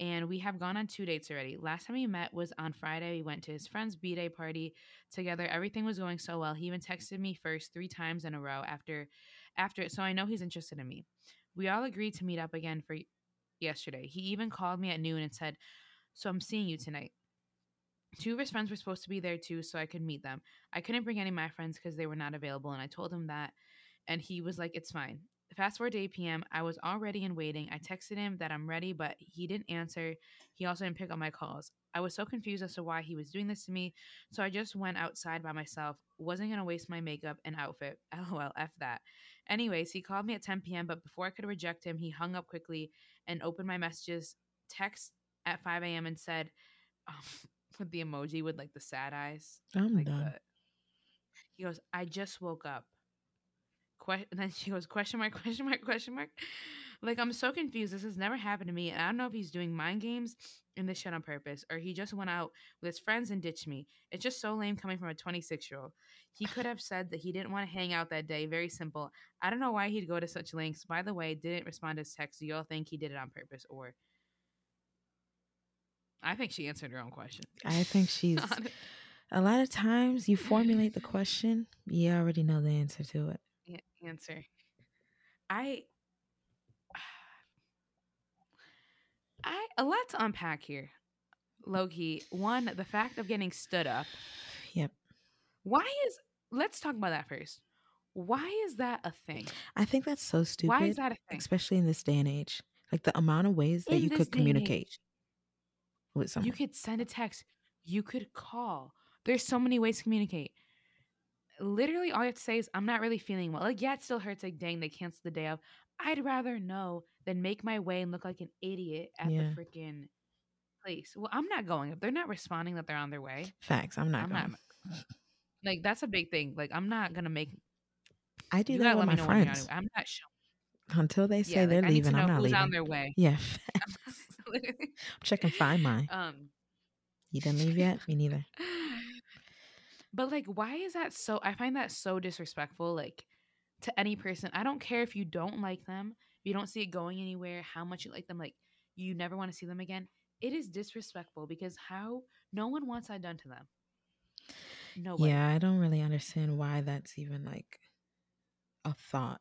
And we have gone on two dates already. Last time we met was on Friday. We went to his friend's B Day party together. Everything was going so well. He even texted me first three times in a row after after it, so I know he's interested in me. We all agreed to meet up again for yesterday. He even called me at noon and said, So I'm seeing you tonight. Two of his friends were supposed to be there too, so I could meet them. I couldn't bring any of my friends because they were not available, and I told him that, and he was like, It's fine. Fast forward to 8 p.m., I was already in waiting. I texted him that I'm ready, but he didn't answer. He also didn't pick up my calls. I was so confused as to why he was doing this to me, so I just went outside by myself. Wasn't gonna waste my makeup and outfit. [LAUGHS] LOL, F that. Anyways, he called me at 10 p.m., but before I could reject him, he hung up quickly and opened my messages, text at 5 a.m., and said, um, [LAUGHS] with the emoji with like the sad eyes. I'm Like done. the, he goes, I just woke up. Que- [LAUGHS] and then she goes, question mark, [LAUGHS] question mark, question mark. Like, I'm so confused. This has never happened to me. And I don't know if he's doing mind games and this shit on purpose or he just went out with his friends and ditched me. It's just so lame coming from a 26 year old. He could have said that he didn't want to hang out that day. Very simple. I don't know why he'd go to such lengths. By the way, didn't respond to his text. Do y'all think he did it on purpose or. I think she answered her own question. I think [LAUGHS] she's a lot of times you formulate the [LAUGHS] question, you already know the answer to it. A- answer. I I a lot to unpack here. Loki, one, the fact of getting stood up. Yep. Why is let's talk about that first. Why is that a thing? I think that's so stupid. Why is that a thing? especially in this day and age. Like the amount of ways that In you could communicate age, with someone. You could send a text. You could call. There's so many ways to communicate. Literally, all you have to say is, I'm not really feeling well. Like, yeah, it still hurts. Like, dang, they canceled the day of. I'd rather know than make my way and look like an idiot at Yeah. the freaking place. Well, I'm not going. If they're not responding that they're on their way, Facts. I'm not I'm going. not. Like, that's a big thing. Like, I'm not going to make. I do that with my me know when you're on friends. I'm not showing. Until they say Yeah, they're like, I need to leaving, I'm not who's leaving. on their way. Yeah, [LAUGHS] I'm checking Find My. um, You didn't leave yet? Me neither. [LAUGHS] But like, why is that so? I find that so disrespectful. Like to any person, I don't care if you don't like them, if you don't see it going anywhere, how much you like them, like you never want to see them again. It is disrespectful because how no one wants that done to them. Nobody. Yeah, I don't really understand why that's even like a thought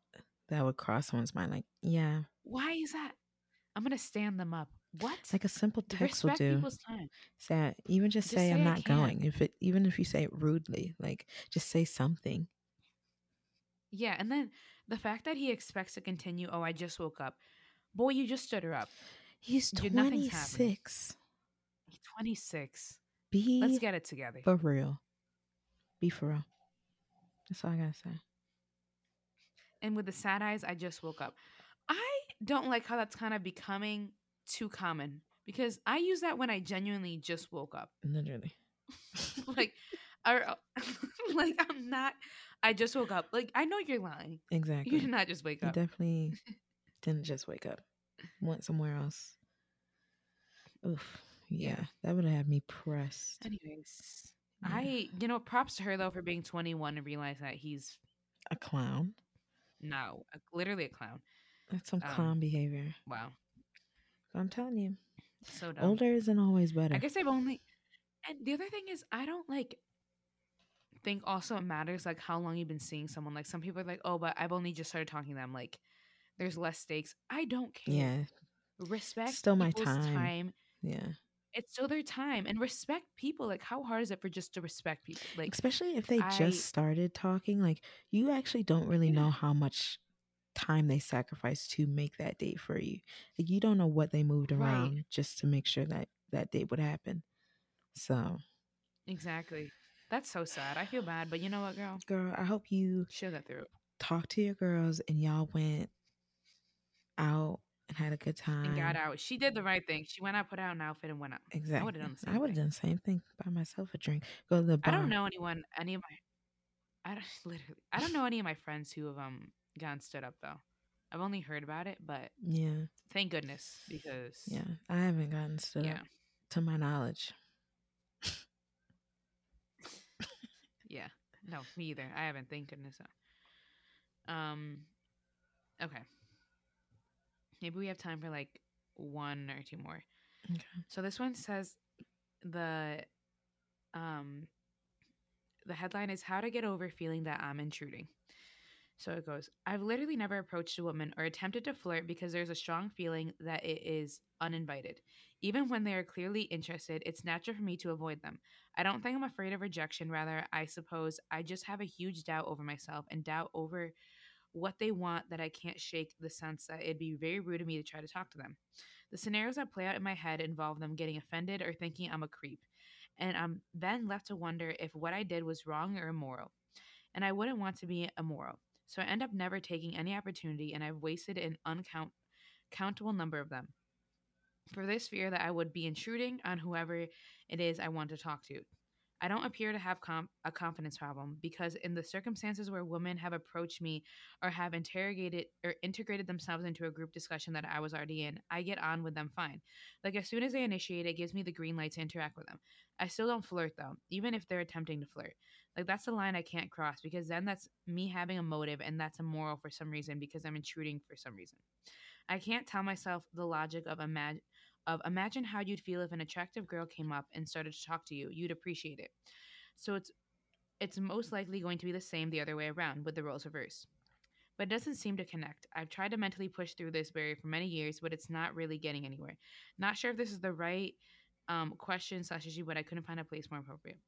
that would cross someone's mind. Like, yeah, Why is that? I'm gonna stand them up. What? like a simple text will Respect do. people's time. Say even just, Just say, say I'm not going. If it even if you say it rudely, like just say something. Yeah, and then the fact that he expects to continue. Oh, I just woke up. Boy, you just stood her up. He's Dude, 26. He's 26. Be Let's get it together. for real. Be for real. That's all I gotta say. and with the sad eyes, I just woke up. I don't like how that's kind of becoming too common because I use that when I genuinely just woke up. Literally. [LAUGHS] like, or, [LAUGHS] like I'm not. I just woke up. Like I know you're lying. Exactly. You did not just wake up. You definitely [LAUGHS] didn't just wake up. Went somewhere else. Oof. Yeah, Yeah. that would have had me pressed. Anyways, Yeah. I you know props to her though for being 21 and realize that he's A clown. no a, literally a clown. That's some Um, clown behavior. Wow, I'm telling you. so dumb. Older isn't always better. I guess I've only. And the other thing is, I don't like think also it matters like how long you've been seeing someone. Like some people are like, oh, but I've only just started talking to them. Like there's less stakes. I don't care. yeah. Respect Still my people's time. Yeah. It's still their time and respect people. Like how hard is it for just to respect people? Like Especially if they I- just started talking, like you actually don't really know how much time they sacrificed to make that date for you. Like you don't know what they moved Right. around just to make sure that that date would happen. So, exactly. That's so sad. I feel bad, but you know what, girl? girl, I hope you She'll get through it. talked to your girls and y'all went out and had a good time. and got out. She did the right thing. She went out, put out an outfit, and went out. Exactly. would've done the I would have done the same thing. Buy myself a drink. Go to the bar. I don't know anyone, any of my, I don't [LAUGHS] literally, I don't know any of my friends who have um gotten stood up though. I've only heard about it, but Yeah. thank goodness because Yeah. I haven't gotten stood yeah, up to my knowledge. Yeah, no, me either. I haven't. Thank goodness. Um, okay. Maybe we have time for like one or two more. Okay. So this one says the um the headline is how to get over feeling that I'm intruding. So it goes, I've literally never approached a woman or attempted to flirt because there's a strong feeling that it is uninvited. Even when they are clearly interested, it's natural for me to avoid them. I don't think I'm afraid of rejection, rather, I suppose I just have a huge doubt over myself and doubt over what they want that I can't shake the sense that it'd be very rude of me to try to talk to them. The scenarios that play out in my head involve them getting offended or thinking I'm a creep. And I'm then left to wonder if what I did was wrong or immoral. And I wouldn't want to be immoral. So I end up never taking any opportunity and I've wasted an uncountable number of them. For this fear that I would be intruding on whoever it is I want to talk to. I don't appear to have a confidence problem because in the circumstances where women have approached me or have interrogated or integrated themselves into a group discussion that I was already in, I get on with them fine. Like as soon as they initiate, it gives me the green light to interact with them. I still don't flirt though, even if they're attempting to flirt. Like that's the line I can't cross because then that's me having a motive and that's immoral for some reason because I'm intruding for some reason. I can't tell myself the logic of imagine of imagine how you'd feel if an attractive girl came up and started to talk to you. You'd appreciate it. So it's it's most likely going to be the same the other way around with the roles reversed. But it doesn't seem to connect. I've tried to mentally push through this barrier for many years, but it's not really getting anywhere. Not sure if this is the right um, question slash issue, but I couldn't find a place more appropriate.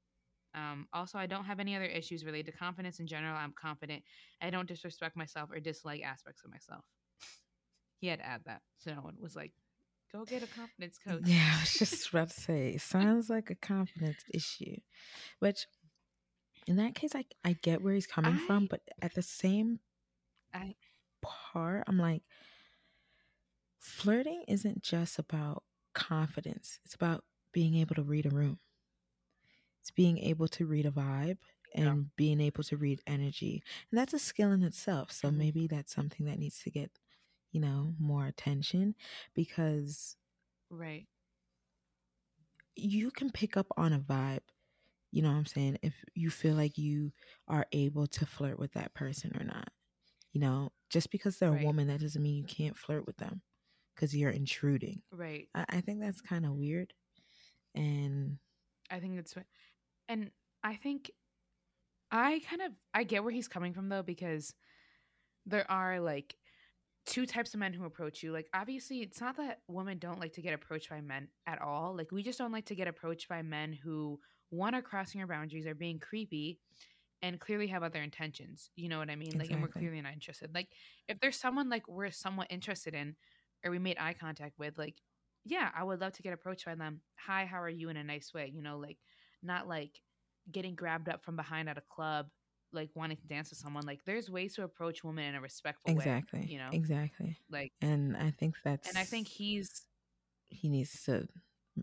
Um, also, I don't have any other issues related to confidence in general. I'm confident. I don't disrespect myself or dislike aspects of myself. [LAUGHS] he had to add that. So no one was like, go get a confidence [LAUGHS] coach. Yeah, I was just about to say, it sounds like a confidence issue. Which, in that case, I, I get where he's coming from, but at the same I- part, I'm like, flirting isn't just about confidence, it's about being able to read a room, it's being able to read a vibe. And Yeah. being able to read energy. And that's a skill in itself. So Mhm. maybe that's something that needs to get, you know, more attention because Right. you can pick up on a vibe You know what I'm saying? If you feel like you are able to flirt with that person or not. You know, just because they're Right. a woman, that doesn't mean you can't flirt with them because you're intruding. Right. I, I think that's kind of weird. And I think that's what, and I think I kind of I get where he's coming from though because there are like two types of men who approach you. Like obviously, it's not that women don't like to get approached by men at all. Like we just don't like to get approached by men who one are crossing our boundaries, are being creepy, and clearly have other intentions. You know what I mean? Like, and we're clearly not interested. Like if there's someone like we're somewhat interested in, or we made eye contact with, like yeah, I would love to get approached by them. Hi, how are you? In a nice way, you know, like not like getting grabbed up from behind at a club, like wanting to dance with someone. Like there's ways to approach women in a respectful way. exactly. way, you know, Exactly. like, And I think that's and I think he's, he needs to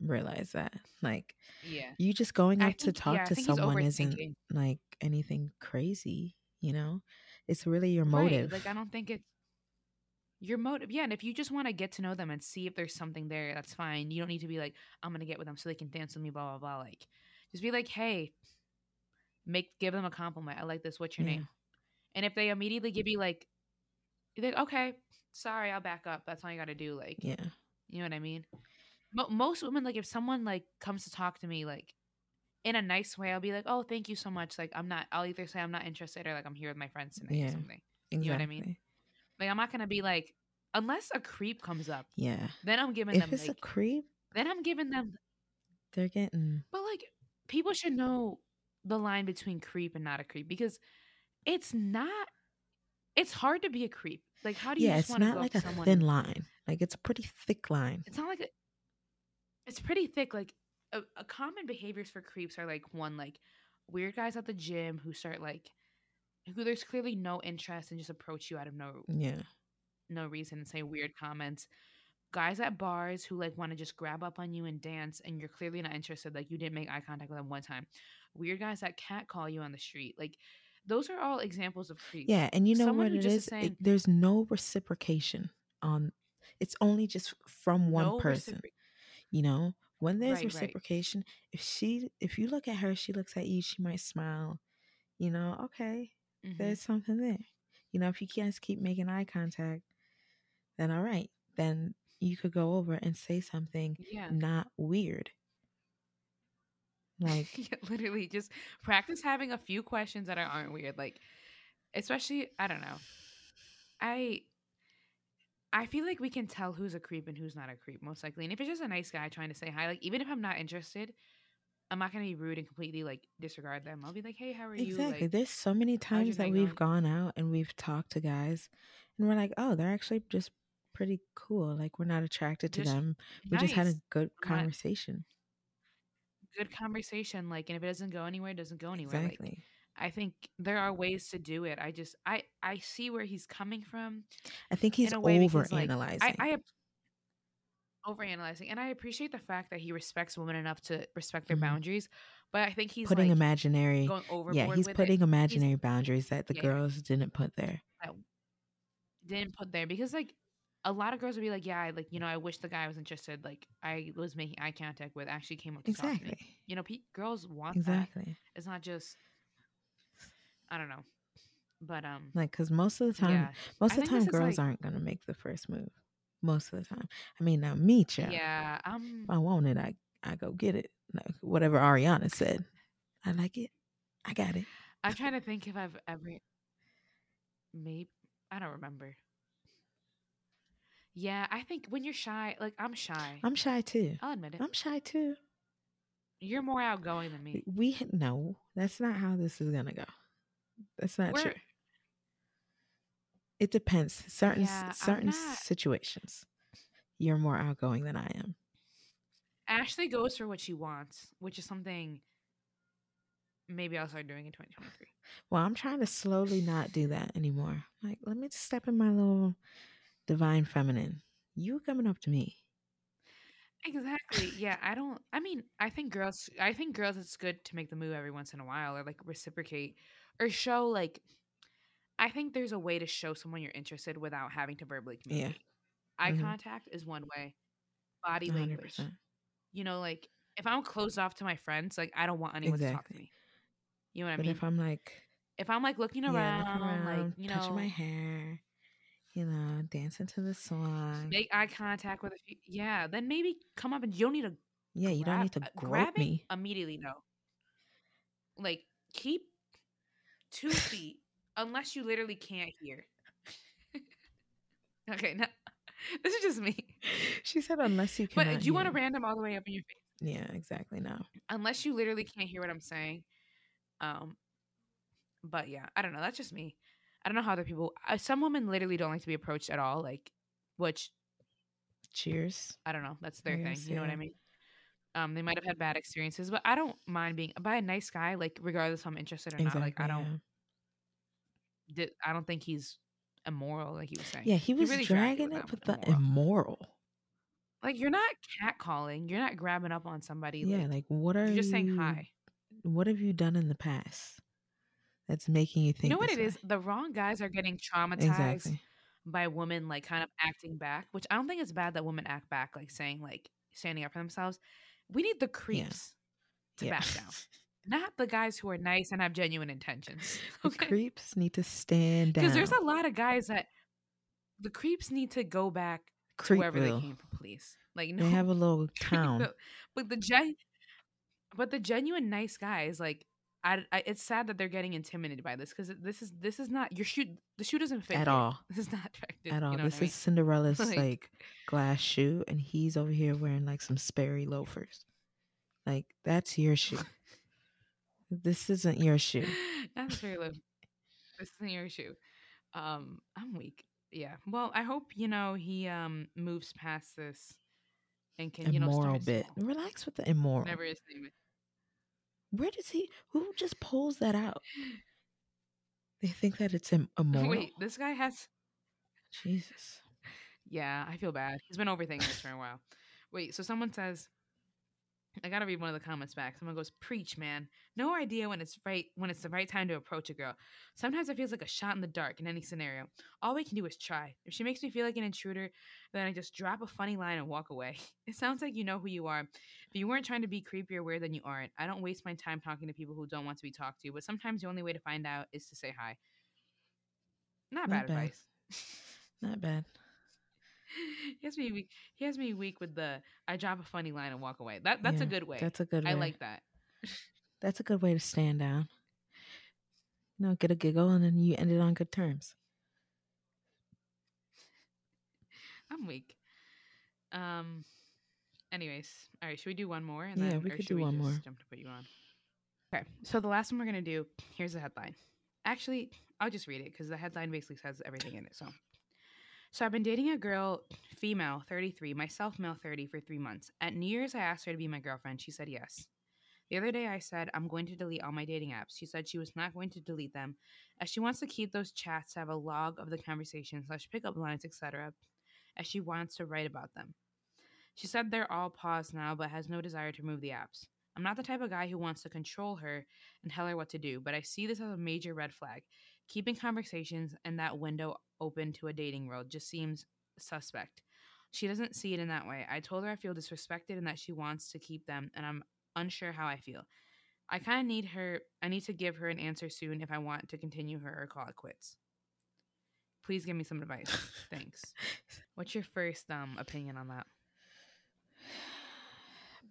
realize that. Like yeah, you just going up to talk yeah, to someone isn't like anything crazy, you know? It's really your Right, motive. Like I don't think it's your motive. Yeah, and if you just want to get to know them and see if there's something there, that's fine. You don't need to be like, I'm gonna get with them so they can dance with me, blah blah blah. Like, just be like, hey, make give them a compliment. I like this. What's your Yeah. name? And if they immediately give you like, like, okay, sorry, I'll back up. That's all you got to do. Like, yeah. you know what I mean? Mo- most women, like, if someone like comes to talk to me, like, in a nice way, I'll be like, oh, thank you so much. Like, I'm not. I'll either say I'm not interested or like I'm here with my friends tonight Yeah. or something. Exactly. know what I mean? Like I'm not gonna be like unless a creep comes up, Yeah. then I'm giving If them it's like a creep, then I'm giving them they're getting but like people should know the line between creep and not a creep because it's not it's hard to be a creep. Like how do you yeah, just it's want to not like a someone thin line. Like it's a pretty thick line. it's not like a, it's pretty thick. Like a, a common behaviors for creeps are like one like weird guys at the gym who start like who there's clearly no interest and just approach you out of no Yeah. no reason and say weird comments. Guys at bars who like want to just grab up on you and dance and you're clearly not interested, like you didn't make eye contact with them one time. Weird guys that cat call you on the street. Like those are all examples of creep. Yeah, and you know Someone what it is? is It- there's no reciprocation on it's only just from one No person. recipro- You know? When there's Right, right. reciprocation, if she if you look at her, she looks at you, she might smile. You know, okay, Mhm. there's something there. You know, if you can't keep making eye contact, then all right. Then you could go over and say something Yeah. not weird. Like [LAUGHS] Yeah, literally just practice having a few questions that are, aren't weird. Like especially I don't know. I I feel like we can tell who's a creep and who's not a creep, most likely. And if it's just a nice guy trying to say hi, like even if I'm not interested, I'm not gonna be rude and completely like disregard them. I'll be like, "Hey, how are you?" Exactly. Like, There's so many times that we've gone out and we've talked to guys and we're like, oh, they're actually just pretty cool. Like we're not attracted to Just them. We just had a good conversation. Good conversation. Like, and if it doesn't go anywhere, it doesn't go anywhere. Like, Exactly. I think there are ways to do it. I just I I see where he's coming from. I think he's in a way over because, like, analyzing. I, I overanalyzing, and I appreciate the fact that he respects women enough to respect their Mhm. boundaries. But I think he's putting like imaginary going overboard. Yeah, he's putting it. imaginary boundaries that the Yeah. girls didn't put there. Didn't put there because like a lot of girls would be like, yeah, I, like you know, I wish the guy I was interested. Like I was making eye contact with actually came up to talk to Exactly. me. You know, pe- girls want that. Exactly. It's not just I don't know, but um, Like, because most of the time, yeah, most of the time, girls like- aren't gonna make the first move. Most of the time. I mean, now me, child. yeah, um, If I want it, I I go get it. Like, whatever Ariana said, I like it. I got it. I'm trying to think if I've ever, maybe I don't remember. Yeah, I think when you're shy, like I'm shy. I'm shy too. I'll admit it. I'm shy too. You're more outgoing than me. We no, that's not how this is gonna go. That's not We're, true. It depends. Certain Yeah, certain not- situations, you're more outgoing than I am. Ashley goes for what she wants, which is something maybe I'll start doing in 2023. Well, I'm trying to slowly not do that anymore. Like, let me just step in my little divine feminine. You coming up to me. Exactly. Yeah, I don't I mean, I think girls I think girls it's good to make the move every once in a while or like reciprocate or show like I think there's a way to show someone you're interested without having to verbally Yeah. communicate. Eye Mhm. contact is one way. Body language. 100%. You know, like if I'm closed off to my friends, like I don't want anyone to talk to me. You know what I mean? if I'm like, If I'm like looking yeah, around, looking around, like you touching know, my hair, you know, dancing to the song. make eye contact with a few, yeah, then maybe come up and you don't need to Yeah, you don't need to uh, grope me. immediately. No, like keep two feet unless you literally can't hear. [LAUGHS] okay, no, [LAUGHS] this is just me. [LAUGHS] She said, unless you can. But do you want a hear. random all the way up in your face? Yeah, exactly. No. Unless you literally can't hear what I'm saying. Um, but yeah, I don't know. That's just me. I don't know how other people. Uh, some women literally don't like to be approached at all. Like, which Cheers. I don't know. That's their thing. guess, You know what I mean? Um, they might have had bad experiences, but I don't mind being by a nice guy. Like, regardless if I'm interested or Exactly. not. Like, I don't. di- I don't think he's immoral. Like he was saying. Yeah, he was really dragging it with the immoral. Like you're not catcalling. You're not grabbing up on somebody. Yeah, like, like what are you're just saying hi. What have you done in the past that's making you think? You know what it is? way? The wrong guys are getting traumatized Exactly. by women like kind of acting back, which I don't think it's bad that women act back, like saying like standing up for themselves. We need the creeps to Yeah. back down, not the guys who are nice and have genuine intentions. [LAUGHS] The creeps need to stand down. because there's a lot of guys that the creeps need to go back to wherever they came from, please. Like no, They have a little [LAUGHS] town. But the gen, but the genuine nice guys like. I, I, it's sad that they're getting intimidated by this because this is this is not your shoe. The shoe doesn't fit At here. all. [LAUGHS] This is not attractive At all. You know this what I mean? is [LAUGHS] Cinderella's Like- like, glass shoe, and he's over here wearing like some Sperry loafers. Like that's your shoe. this isn't your shoe. [LAUGHS] That's very low. This isn't your shoe. Um, I'm weak. Yeah. Well, I hope you know he um moves past this and can you know immoral start bit. Relax with the immoral. Whatever his name is. Where does he? Who just pulls that out? They think that it's im- immoral. Wait, this guy has. Jesus. Yeah, I feel bad. He's been overthinking this for a while. Wait, so someone says, I gotta read one of the comments back. Someone goes, "Preach, man. No idea when it's right when it's the right time to approach a girl. Sometimes it feels like a shot in the dark in any scenario. All we can do is try. If she makes me feel like an intruder, then I just drop a funny line and walk away. [LAUGHS] It sounds like you know who you are. If you weren't trying to be creepy or weird, then you aren't. I don't waste my time talking to people who don't want to be talked to. But sometimes the only way to find out is to say hi. Not, Not bad, bad. advice." [LAUGHS] Not bad. [LAUGHS] he has me weak. He has me weak with the I drop a funny line and walk away. That that's a good way. That's a good way. I like that. That's a good way to stand down. You know, get a giggle and then you end it on good terms. [LAUGHS] I'm weak. Um. Anyways, all right. Should we do one more? And Yeah, then, we could should do one just more. Jump to put you on. Okay. So the last one we're gonna do. Here's the headline. Actually, I'll just read it because the headline basically says everything in it. So. So I've been dating a girl, female, 33, myself, male, 30, for three months. At New Year's, I asked her to be my girlfriend. She said yes. The other day, I said, I'm going to delete all my dating apps. She said she was not going to delete them, as she wants to keep those chats to have a log of the conversation slash pickup lines, etc., as she wants to write about them. She said they're all paused now, but has no desire to remove the apps. I'm not the type of guy who wants to control her and tell her what to do, but I see this as a major red flag. Keeping conversations and that window open to a dating world just seems suspect. She doesn't see it in that way. I told her I feel disrespected and that she wants to keep them, and I'm unsure how I feel. I kind of need her, I need to give her an answer soon if I want to continue her or call it quits. Please give me some advice. Thanks. [LAUGHS] What's your first um opinion on that?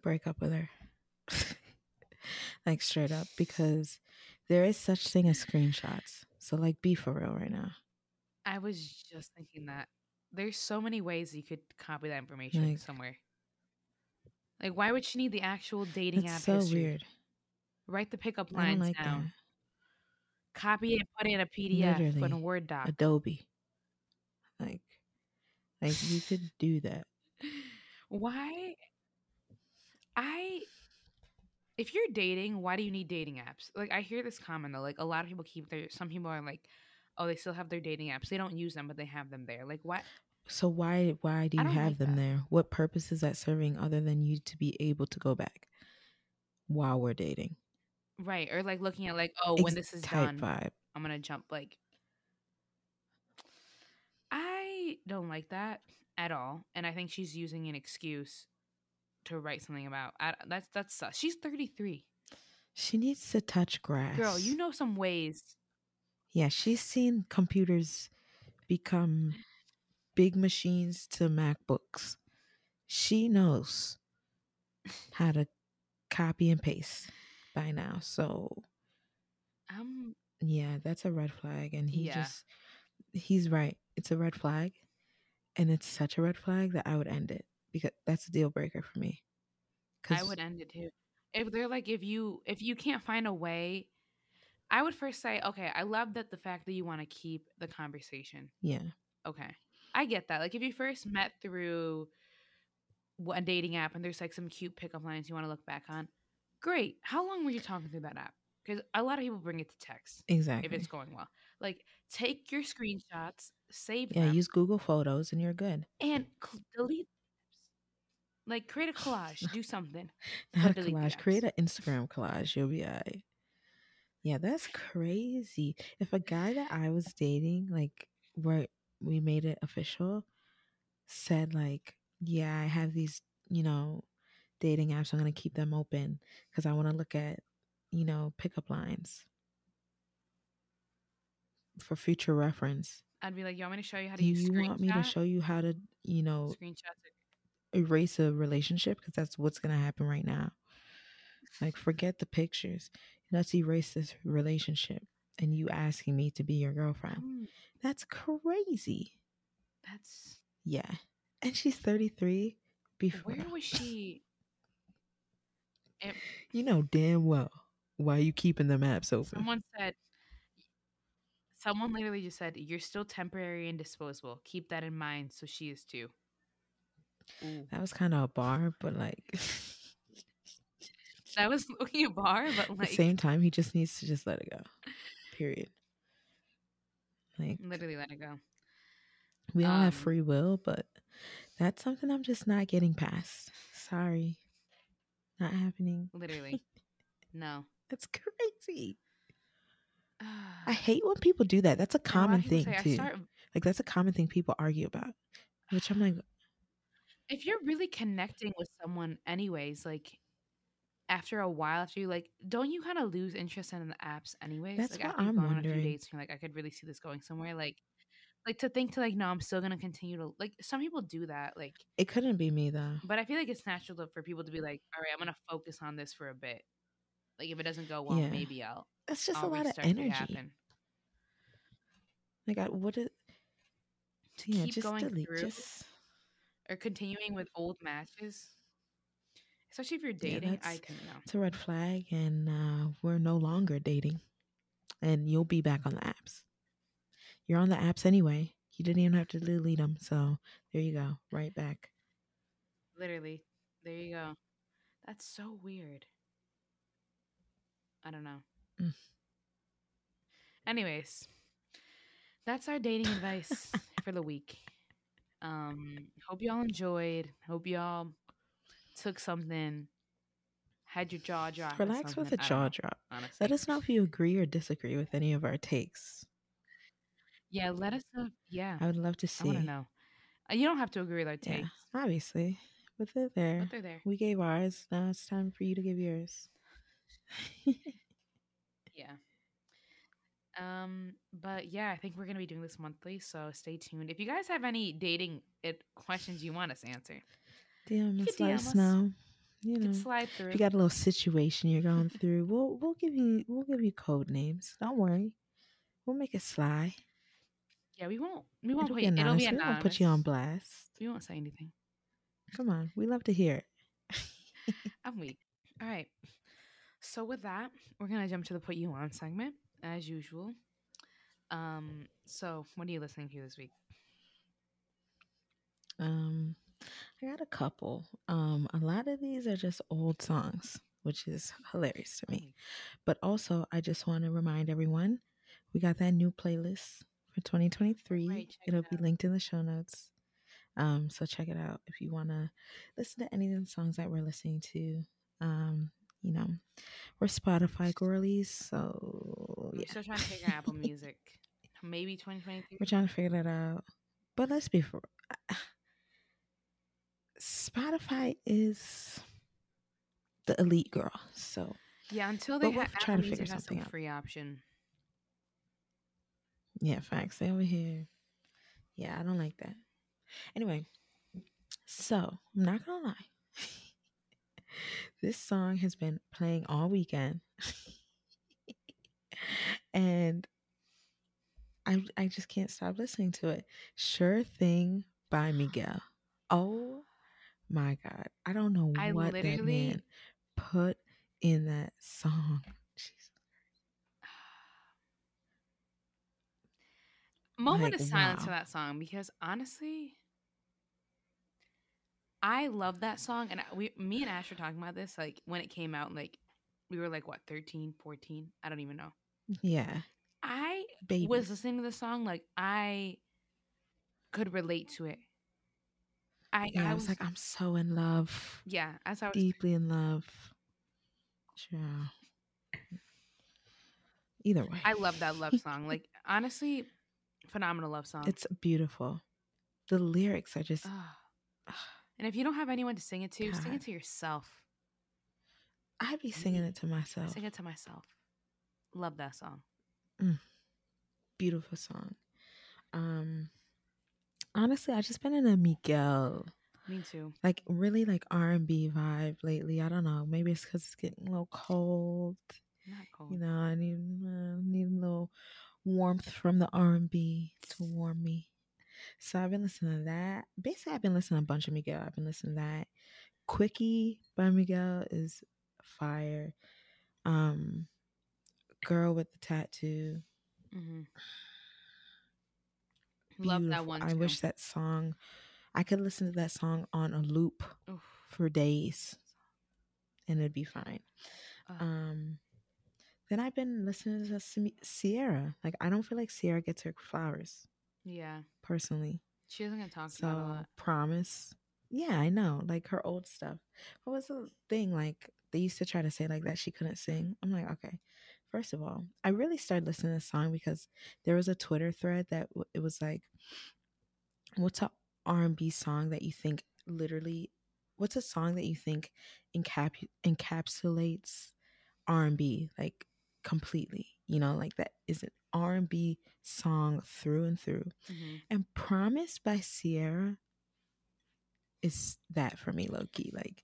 Break up with her. [LAUGHS] like straight up because there is such thing as screenshots. So like be for real right now. I was just thinking that there's so many ways you could copy that information Like- somewhere. Like, why would she need the actual dating It's app so history? weird. Write the pickup lines like down. Copy it, put it in a PDF, put in a Word doc. Adobe. Like like you could do that. [LAUGHS] why? I. If you're dating, why do you need dating apps? Like, I hear this comment though. Like, a lot of people keep their. Some people are like, oh, they still have their dating apps. They don't use them, but they have them there. Like, what? So why why do you have like them that. there? What purpose is that serving other than you to be able to go back while we're dating? Right. Or like looking at, like, oh, when this is done, vibe. I'm gonna jump like I don't like that at all. And I think she's using an excuse to write something about. I, that's that's sus. She's 33. She needs to touch grass. Girl, you know some ways. Yeah, she's seen computers become big machines to MacBooks. She knows how to copy and paste by now. So Um yeah, that's a red flag. And he Yeah. just he's right. It's a red flag. And it's such a red flag that I would end it because that's a deal breaker for me. I would end it too. If they're like if you if you can't find a way I would first say, okay, I love that the fact that you want to keep the conversation. Yeah. Okay. I get that. Like if you first met through a dating app and there's like some cute pickup lines you want to look back on, great. How long were you talking through that app? Because a lot of people bring it to text Exactly. if it's going well. Like take your screenshots, save them. yeah, them, use Google Photos and you're good. and cl- delete. Like create a collage, do something. [LAUGHS] Not a collage. Create an Instagram collage. You'll be alright. Yeah, that's crazy. If a guy that I was dating, like, where we made it official, said like, "Yeah, I have these, you know, dating apps. I'm gonna keep them open because I want to look at, you know, pickup lines for future reference." I'd be like, you want me to show you how to Do use you want me to show you how to, you know, erase a relationship because that's what's gonna happen right now. Like, forget the pictures. Let's erase this relationship. And you asking me to be your girlfriend. Um, That's crazy. that's Yeah. And she's 33. Before where was she? It, [LAUGHS] you know damn well why you keeping them apps open. someone said. Someone literally just said, "You're still temporary and disposable. Keep that in mind." So she is too. Ooh. That was kind of a bar, but like [LAUGHS] That was [LAUGHS] looking a bar, but like at the same time, he just needs to just let it go. Period. Like literally let it go. we all um, have free will, but that's something I'm just not getting past. Sorry. Not happening. Literally, [LAUGHS] no. That's crazy. I [SIGHS] hate when people do that. That's a common thing say, too. start- Like that's a common thing people argue about. Which I'm like, if you're really connecting with someone anyways like after a while after you like don't you kind of lose interest in the apps anyways That's like what after I'm gone on a few wondering. dates you're like i could really see this going somewhere like like to think to like no i'm still gonna continue to like some people do that like it couldn't be me though. but i feel like it's natural for people to be like all right i'm gonna focus on this for a bit like if it doesn't go well Yeah. maybe i'll That's just I'll a lot of energy. Like I would it to yeah, keep just going delete. through Just or continuing with old matches especially if you're Yeah, dating i can know it's a red flag and uh we're no longer dating. And you'll be back on the apps. You're on the apps anyway. You didn't even have to delete them. So there you go. Right back. Literally. There you go. That's so weird. I don't know. Mm. Anyways, that's our dating [LAUGHS] advice for the week. Um, hope y'all enjoyed. Hope y'all took something, had your jaw drop. Relax with a something. I don't jaw drop. Honestly, Let us know if you agree or disagree with any of our takes. yeah, let us know. Yeah, I would love to see. I want to know. Uh, You don't have to agree with our Yeah, takes, obviously. But they're there. but they're there. We gave ours. Now it's time for you to give yours. [LAUGHS] Yeah. Um, but yeah, I think we're gonna be doing this monthly, so stay tuned. If you guys have any dating it questions you want us to answer, DM us, let us know. You know, slide if you got a little situation you're going [LAUGHS] through, we'll we'll give you we'll give you code names. Don't worry, we'll make it sly. yeah, we won't. We won't It'll put. be anonymous. It'll be We won't put you on blast. We won't say anything. Come on, we love to hear it. [LAUGHS] I'm weak. All right. So with that, we're gonna jump to the put you on segment as usual. Um. So, what are you listening to this week? Um, I got a couple. Um, a lot of these are just old songs, which is hilarious to me. But also, I just want to remind everyone we got that new playlist for 2023. Right, check it It'll be linked in the show notes. Um, so check it out if you want to listen to any of the songs that we're listening to. Um, you know, we're Spotify girlies, so We're yeah, still trying to figure out Apple [LAUGHS] Music. Maybe 2023. we're trying to figure that out. But let's be for Spotify is the elite girl. So Yeah, until they have trying to figure something out. free option. yeah, facts. They over here. Yeah, I don't like that. Anyway, so I'm not gonna lie. [LAUGHS] this song has been playing all weekend. [LAUGHS] and I I just can't stop listening to it. Sure Thing by Miguel. Oh my god. I don't know I what that literally- man put in that song. [LAUGHS] Jesus. Moment Like, of silence for that song because honestly, I love that song. And I- we, me and Ash were talking about this like when it came out. Like we were like what 13, 14? I don't even know. Yeah. I Baby. was listening to the song like I could relate to it. I, yeah, I I was like, I'm so in love. yeah, as I was Deeply in love. Child. Either way. I love that love song. [LAUGHS] Like honestly, phenomenal love song. It's beautiful. The lyrics are just and if you don't have anyone to sing it to, sing it to yourself. I'd be singing it to myself. sing it to myself. Love that song. Beautiful song. Um honestly, I just been in a Miguel Me too. like really like R and B vibe lately. I don't know. Maybe it's because it's getting a little cold. Not cold. You know, I need uh, need a little warmth from the R and B to warm me. So I've been listening to that. Basically, I've been listening to a bunch of Miguel. I've been listening to that. Quickie by Miguel is fire. Um, Girl with the tattoo. hmm Love that one. I wish that song. I could listen to that song on a loop Oof. for days, and it'd be fine. Ugh. Um, then I've been listening to Ciara. Like I don't feel like Ciara gets her flowers yeah, personally. she doesn't get talked So about a lot. promise. Yeah, I know. Like her old stuff. What was the thing? Like they used to try to say like that she couldn't sing. I'm like, okay. First of all, I really started listening to this song because there was a Twitter thread that w- it was like, what's a R&B song that you think literally? What's a song that you think encap- encapsulates R&B like completely? You know, like that is an R&B song through and through. hmm And Promise by Ciara is that for me, low key. Like,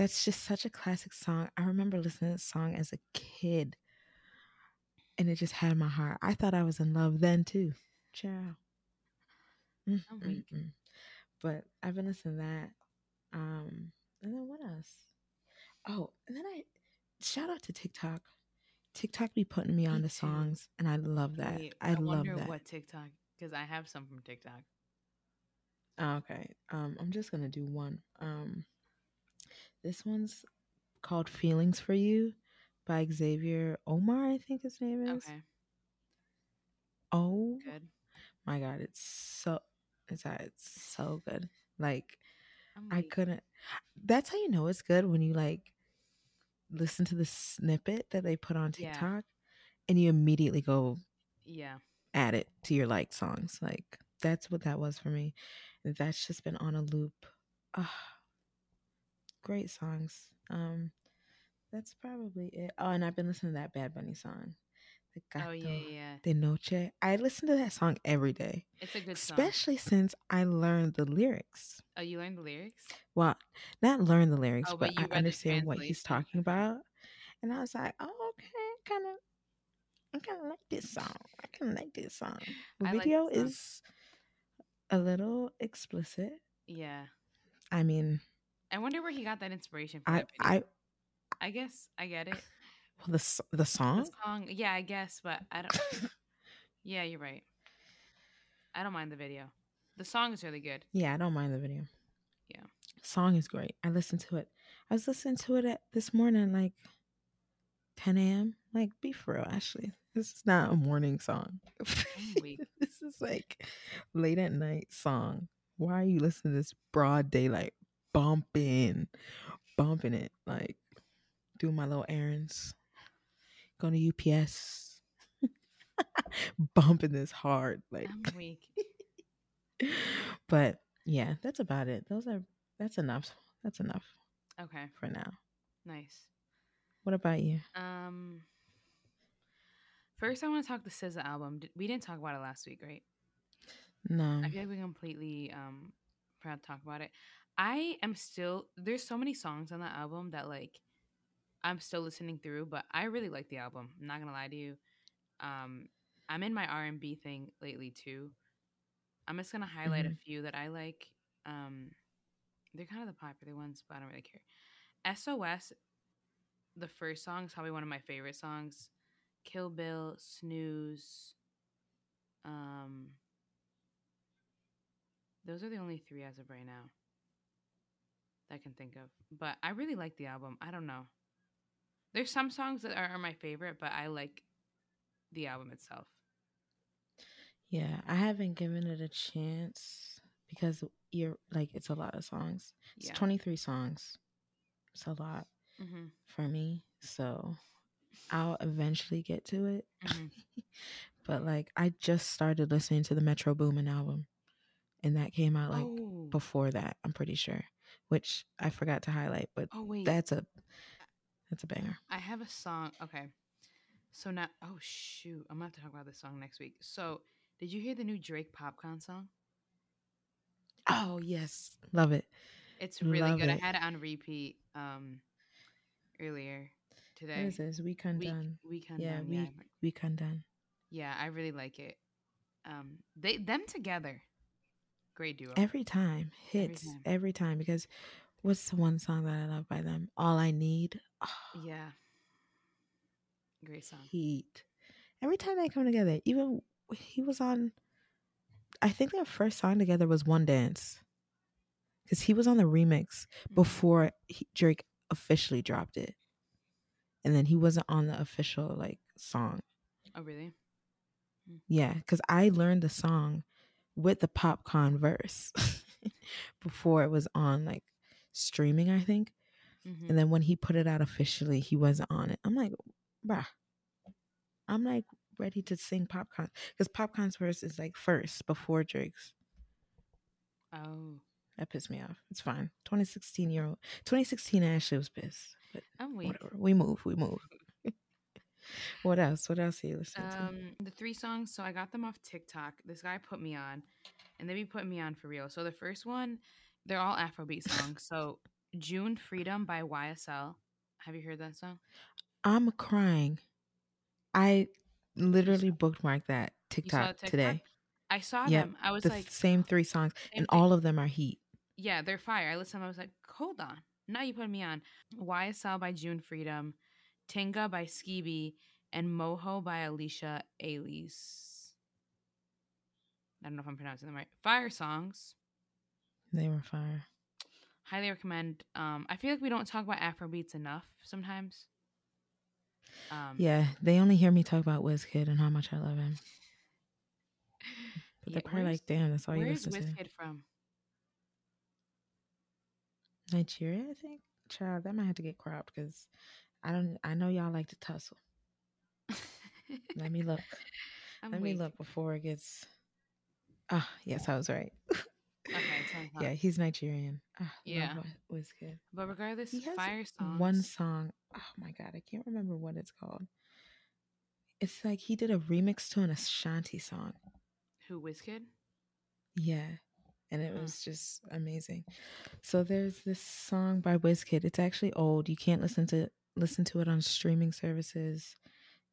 that's just such a classic song. I remember listening to this song as a kid, and it just had my heart. I thought I was in love then too. Ciao. Mm, I'm mm. But I've been listening to that. Um, and then what else? Oh, and then I shout out to TikTok. TikTok be putting me on the songs, and I love that. Wait, I, love wonder that. what TikTok because I have some from TikTok. Oh, okay. Um, I'm just gonna do one. Um, this one's called "Feelings for You" by Xavier Omar. I think his name is. Okay, Oh good. my god, it's so it's uh, it's so good. Like I couldn't. That's how you know it's good when you like listen to the snippet that they put on Yeah. TikTok, and you immediately go Yeah, add it to your like songs. Like that's what that was for me. That's just been on a loop. Ah, great songs. Um, that's probably it. Oh, and I've been listening to that Bad Bunny song. The Oh yeah, yeah. de Noche. I listen to that song every day, It's a good song. especially since I learned the lyrics. Oh, you learned the lyrics? Well, not learn the lyrics, Oh, but, but you I understand what he's talking about. And I was like, oh, okay, kind of, I kind of like this song. I kind of like this song. The I video song. is a little explicit. Yeah. I mean, I wonder where he got that inspiration from. I. I, I guess I get it. well, the the The song. song, yeah, I guess, but I don't. [COUGHS] yeah, you're right. I don't mind the video. The song is really good. yeah, I don't mind the video. Yeah. song is great. I listened to it. I was listening to it at this morning, like 10 a.m. Like, be for real, Ashley. This is not a morning song. [LAUGHS] this is like late at night song. Why are you listening to this broad daylight bumping, bumping it like doing my little errands, going to UPS, [LAUGHS] bumping this hard like. I'm weak. [LAUGHS] but yeah, that's about it. Those are that's enough. That's enough Okay, for now. nice. What about you? Um, first I want to talk the SZA album. We didn't talk about it last week, right? No. I feel like we completely um forgot to talk about it. I am still there's so many songs on that album that like I'm still listening through, but I really like the album. I'm not gonna lie to you. Um, I'm in my R and B thing lately too. I'm just gonna highlight a Mhm. few that I like. Um, they're kind of the popular ones, but I don't really care. SOS, the first song is probably one of my favorite songs. Kill Bill, Snooze. Um, those are the only three as of right now that I can think of. But I really like the album. I don't know. There's some songs that are, are my favorite, but I like the album itself. Yeah, I haven't given it a chance because you're like it's a lot of songs. It's Yeah. 23 songs. It's a lot Mm-hmm. for me. So I'll eventually get to it. Mm-hmm. [LAUGHS] But like I just started listening to the Metro Boomin album and that came out like oh, before that, I'm pretty sure. Which I forgot to highlight, but oh wait, that's a that's a banger. I have a song. Okay, so now, oh shoot, I'm gonna have to talk about this song next week. So, did you hear the new Drake Popcaan song? Oh yes. Love it. It's really Love good. it. I had it on repeat um earlier today. What is this? We Week, Undone. week Yeah, Undone, we yeah, we Undone. yeah, I really like it. Um, they them together, great duo. Every time hits time. every time because what's the one song that I love by them? All I Need. Oh, yeah, great song. heat. Every time they come together, even he was on. I think their first song together was One Dance, because he was on the remix Mhm. before he, Drake officially dropped it, and then he wasn't on the official like song. Oh really? Yeah, because I learned the song with the Popcaan verse [LAUGHS] before it was on like streaming, I think. hmm And then when he put it out officially, he wasn't on it. I'm like, bruh. I'm like ready to sing Popcaan because Popcaan's verse is like first before Drake's. Oh, That pissed me off. It's fine. 2016 year old, 2016 Ashley was pissed, but I'm weak. whatever. We move. We move. What else? What else are you listening to? Um, the three songs. So I got them off TikTok. This guy put me on, and they be putting me on for real. So the first one, they're all Afrobeat [LAUGHS] songs. So June Freedom by YSL. Have you heard that song? I'm crying. I literally bookmarked that TikTok, TikTok? today. I saw Yep, them. I was The like, same three songs, same and thing. all of them are heat. yeah, they're fire. I listened. I was like, hold on. Now you put me on. YSL by June Freedom, Tinga by Skibi, and Moho by Alicia Elise. I don't know if I'm pronouncing them right. Fire songs. They were fire. highly recommend. Um, I feel like we don't talk about Afrobeats enough sometimes. Um, Yeah, they only hear me talk about Wizkid and how much I love him. But yeah, they're probably like, damn, that's all you listen to. Where's Wizkid from? Nigeria, I think. Child, that might have to get cropped because I don't. I know y'all like to tussle. [LAUGHS] Let me look. I'm Let me look before it gets. Ah, yes, I was right. Okay, [LAUGHS] yeah, he's Nigerian. Ah, Yeah. Wiz- Wizkid. but regardless, He has fire songs. One song. Oh my god, I can't remember what it's called. It's like he did a remix to an Ashanti song. Who Wizkid? Yeah. And it Huh. was just amazing. So there's this song by Wizkid. It's actually old. You can't listen to listen to it on streaming services.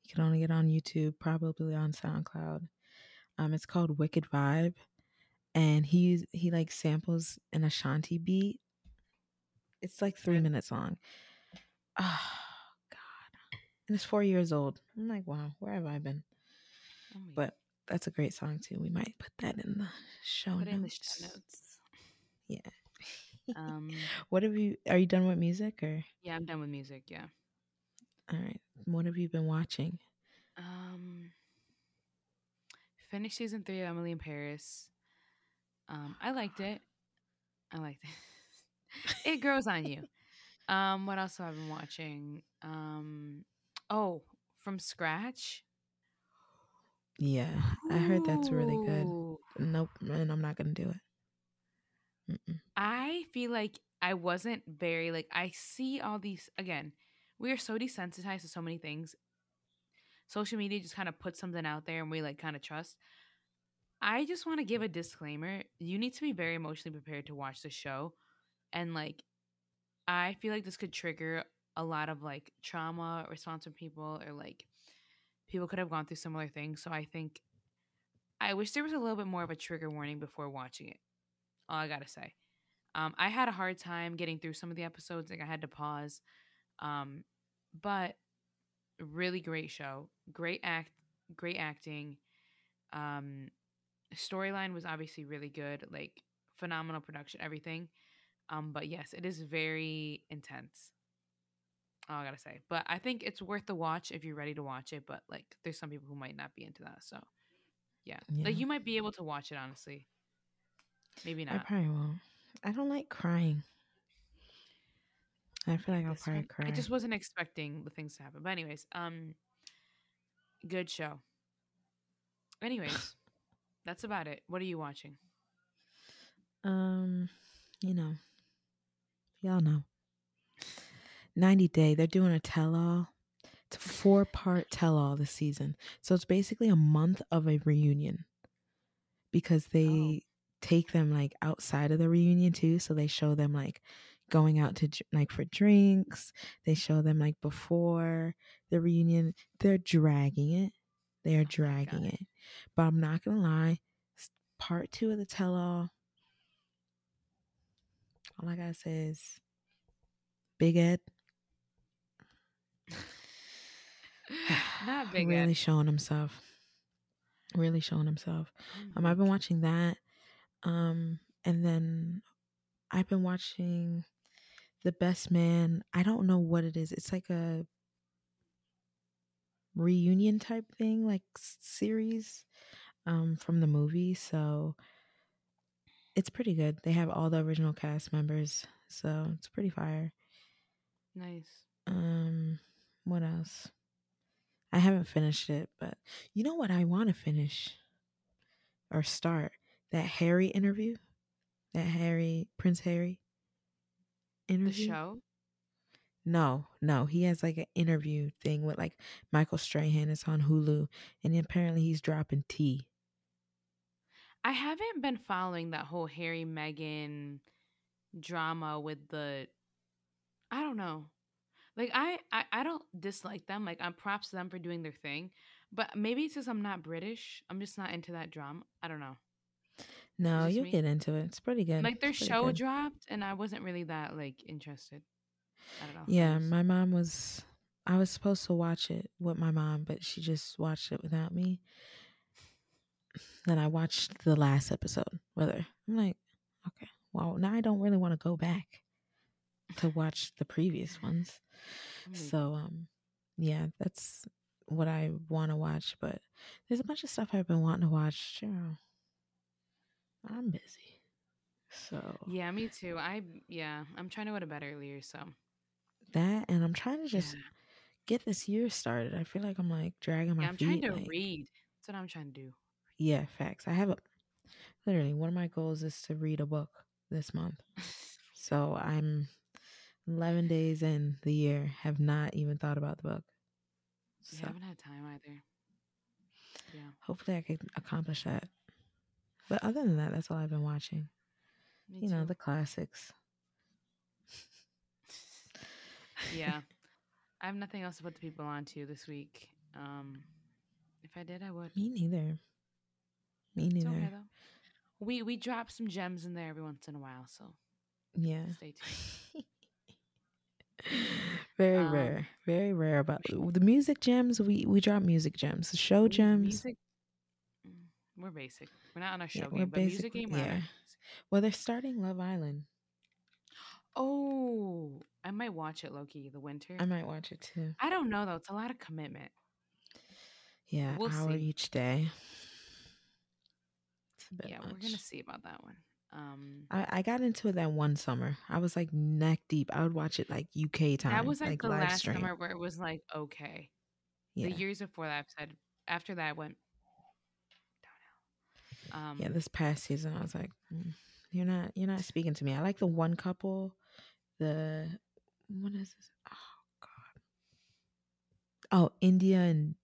You can only get it on YouTube, probably on SoundCloud. Um, it's called Wicked Vibe, and he he like samples an Ashanti beat. It's like three minutes long. Oh God! And it's four years old. I'm like, wow, where have I been? I'm. But that's a great song too. We might put that in the show put it in the show notes. Yeah. Um, [LAUGHS] What have you? Are you done with music or? yeah, I'm done with music. Yeah. All right. What have you been watching? Um, finished season three of Emily in Paris. Um, I liked it. I liked it. [LAUGHS] it grows on you. [LAUGHS] Um, what else have I been watching? Um, oh, from scratch. Yeah, I heard that's really good. Nope, and I'm not gonna do it. Mm-mm. I feel like I wasn't very like I see all these again. We are so desensitized to so many things. Social media just kind of puts something out there and we like kind of trust. I just want to give a disclaimer. You need to be very emotionally prepared to watch the show. And like I feel like this could trigger a lot of like trauma response from people or like people could have gone through similar things. So I think I wish there was a little bit more of a trigger warning before watching it. All I gotta say. Um, I had a hard time getting through some of the episodes. Like I had to pause. Um, but really great show. Great act. Great acting. Um, storyline was obviously really good. Like phenomenal production. Everything. Um, but yes, it is very intense. All I gotta say. But I think it's worth the watch if you're ready to watch it. But like, there's some people who might not be into that. So yeah, Yeah. like you might be able to watch it honestly. Maybe not. I probably won't. I don't like crying. I feel like I'll probably one- cry. I just wasn't expecting the things to happen. But anyways, um good show. Anyways, [SIGHS] that's about it. What are you watching? Um, you know, y'all know. 90 Day, they're doing a tell all. It's a four part tell all this season. So it's basically a month of a reunion because they take them like outside of the reunion too. So they show them like going out to like for drinks. They show them like before the reunion. They're dragging it. They are dragging God. it. But I'm not to lie. Part two of the tell all all I gotta say is Big Ed [SIGHS] Not big really Ed. showing himself. Really showing himself. Oh Um, I've been watching that. Um, and then I've been watching The Best Man. I don't know what it is. It's like a reunion type thing, like series um from the movie. So it's pretty good. They have all the original cast members, so it's pretty fire. Nice. Um, what else? I haven't finished it, but you know what I want to finish or start that Harry interview, that Harry Prince Harry The show? No, no, he has like an interview thing with like Michael Strahan. It's on Hulu, and apparently he's dropping tea. I haven't been following that whole Harry Meghan drama with the I don't know. Like I, I I don't dislike them. Like I'm props to them for doing their thing. But maybe it's because I'm not British. I'm just not into that drama. I don't know. No, you'll me? get into it. It's pretty good. Like their show good. dropped and I wasn't really that like interested. I don't know. Yeah, my mom was. I was supposed to watch it with my mom, but she just watched it without me. Then I watched the last episode with her. I'm like, okay, well, now I don't really want to go back to watch the previous ones. So, um, yeah, that's what I want to watch. But there's a bunch of stuff I've been wanting to watch. Girl, I'm busy. So yeah, me too. I yeah, I'm trying to go to bed earlier, so that, and I'm trying to just yeah. get this year started. I feel like I'm like dragging my Yeah, I'm feet. trying to like- read. That's what I'm trying to do. Yeah, facts. I have a literally one of my goals is to read a book this month. [LAUGHS] So I'm 11 days in the year, have not even thought about the book. So haven't had time either. Yeah. hopefully I can accomplish that. But other than that, that's all I've been watching. Me you know, the classics. yeah. [LAUGHS] I have nothing else to put the people on to this week. Um if I did I would. Me neither. Me neither. okay. We we drop some gems in there every once in a while, so Yeah. stay tuned. [LAUGHS] very Um, rare. Very rare about the music gems. We we drop music gems. The show gems. Music, we're basic. We're not on our show Yeah, we're game, but music game. we're yeah. Well, they're starting Love Island. Oh, I might watch it, Loki. The winter. I might watch it too. I don't know though. It's a lot of commitment. Yeah, We'll hour see. each day. It's a bit Yeah, much. we're gonna see about that one. Um, I, I got into it that one summer. I was like neck deep. I would watch it like UK time. that was like, the live last stream. summer where it was like okay. Yeah. The years before that, I've said after that went downhill. Um, yeah, this past season I was like, mm, You're not you're not speaking to me. I like the one couple, the what is this? Oh god. Oh, Indiyah and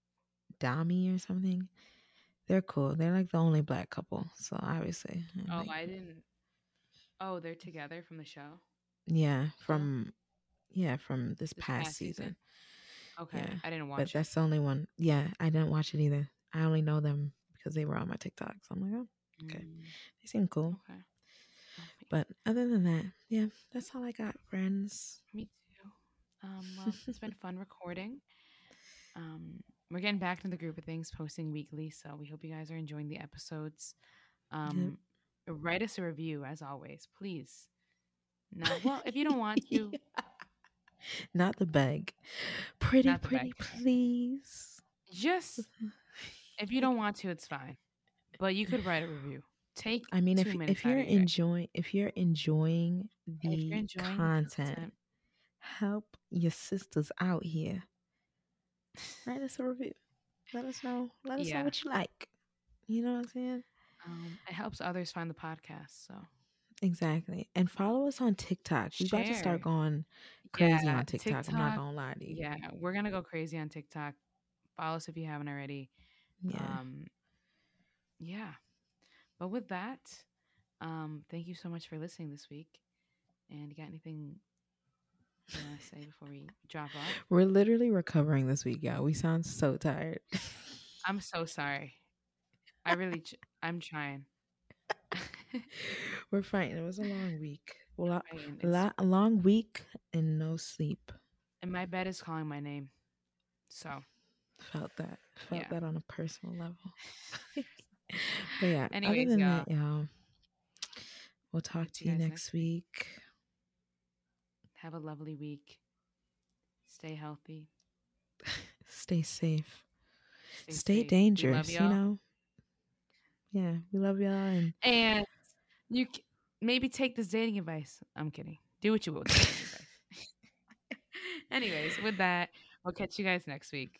Dami or something. They're cool. They're like the only black couple. So obviously. I'm Oh, like, I didn't. Oh, they're together from the show. yeah, from yeah, from this, This past, past season? season. Okay, Yeah, I didn't watch But it. that's the only one. Yeah, I didn't watch it either. I only know them because they were on my TikTok. So I'm like, oh, okay. Mm, they seem cool. okay. Oh, But other than that, yeah, that's all I got, friends. Me too. Um, well, [LAUGHS] it's been fun recording. Um, we're getting back to the group of things, posting weekly. So we hope you guys are enjoying the episodes. Um, write us a review as always, please. No, well, if you don't [LAUGHS] want to, Not the bag. Pretty, Not the pretty, bag. please. just [LAUGHS] if you don't want to, it's fine. But you could write a review. Take I mean, if if you're of your day. enjoying if you're enjoying the you're enjoying the content, help your sisters out here. Write us a review. Let us know. Let us Yeah. know what you like. You know what I'm saying? um, it helps others find the podcast. So Exactly. And follow us on TikTok. We about to start going crazy Yeah, on TikTok. I'm not gonna lie to you. Yeah, we're gonna go crazy on TikTok. Follow us if you haven't already. Yeah. Um, yeah. But with that, um, thank you so much for listening this week. And you got anything you want to say before we drop off? We're literally recovering this week, y'all. We sound so tired. I'm so sorry. I really, ch- I'm trying. [LAUGHS] We're fighting. It was a long week. Well, a, Right, and a, it's- lot, a long week and no sleep. and my bed is calling my name. So Felt that. Felt Yeah. that on a personal level. [LAUGHS] [LAUGHS] but yeah, Anyways, other than y'all. that, y'all, we'll talk to you next week. have a lovely week. Stay healthy. [LAUGHS] Stay safe. Stay, Stay, safe. Dangerous. You know. Yeah, we love y'all, and And you c- maybe take this dating advice. I'm kidding. Do what you will. with the dating advice. Anyways, with that, we'll catch you guys next week.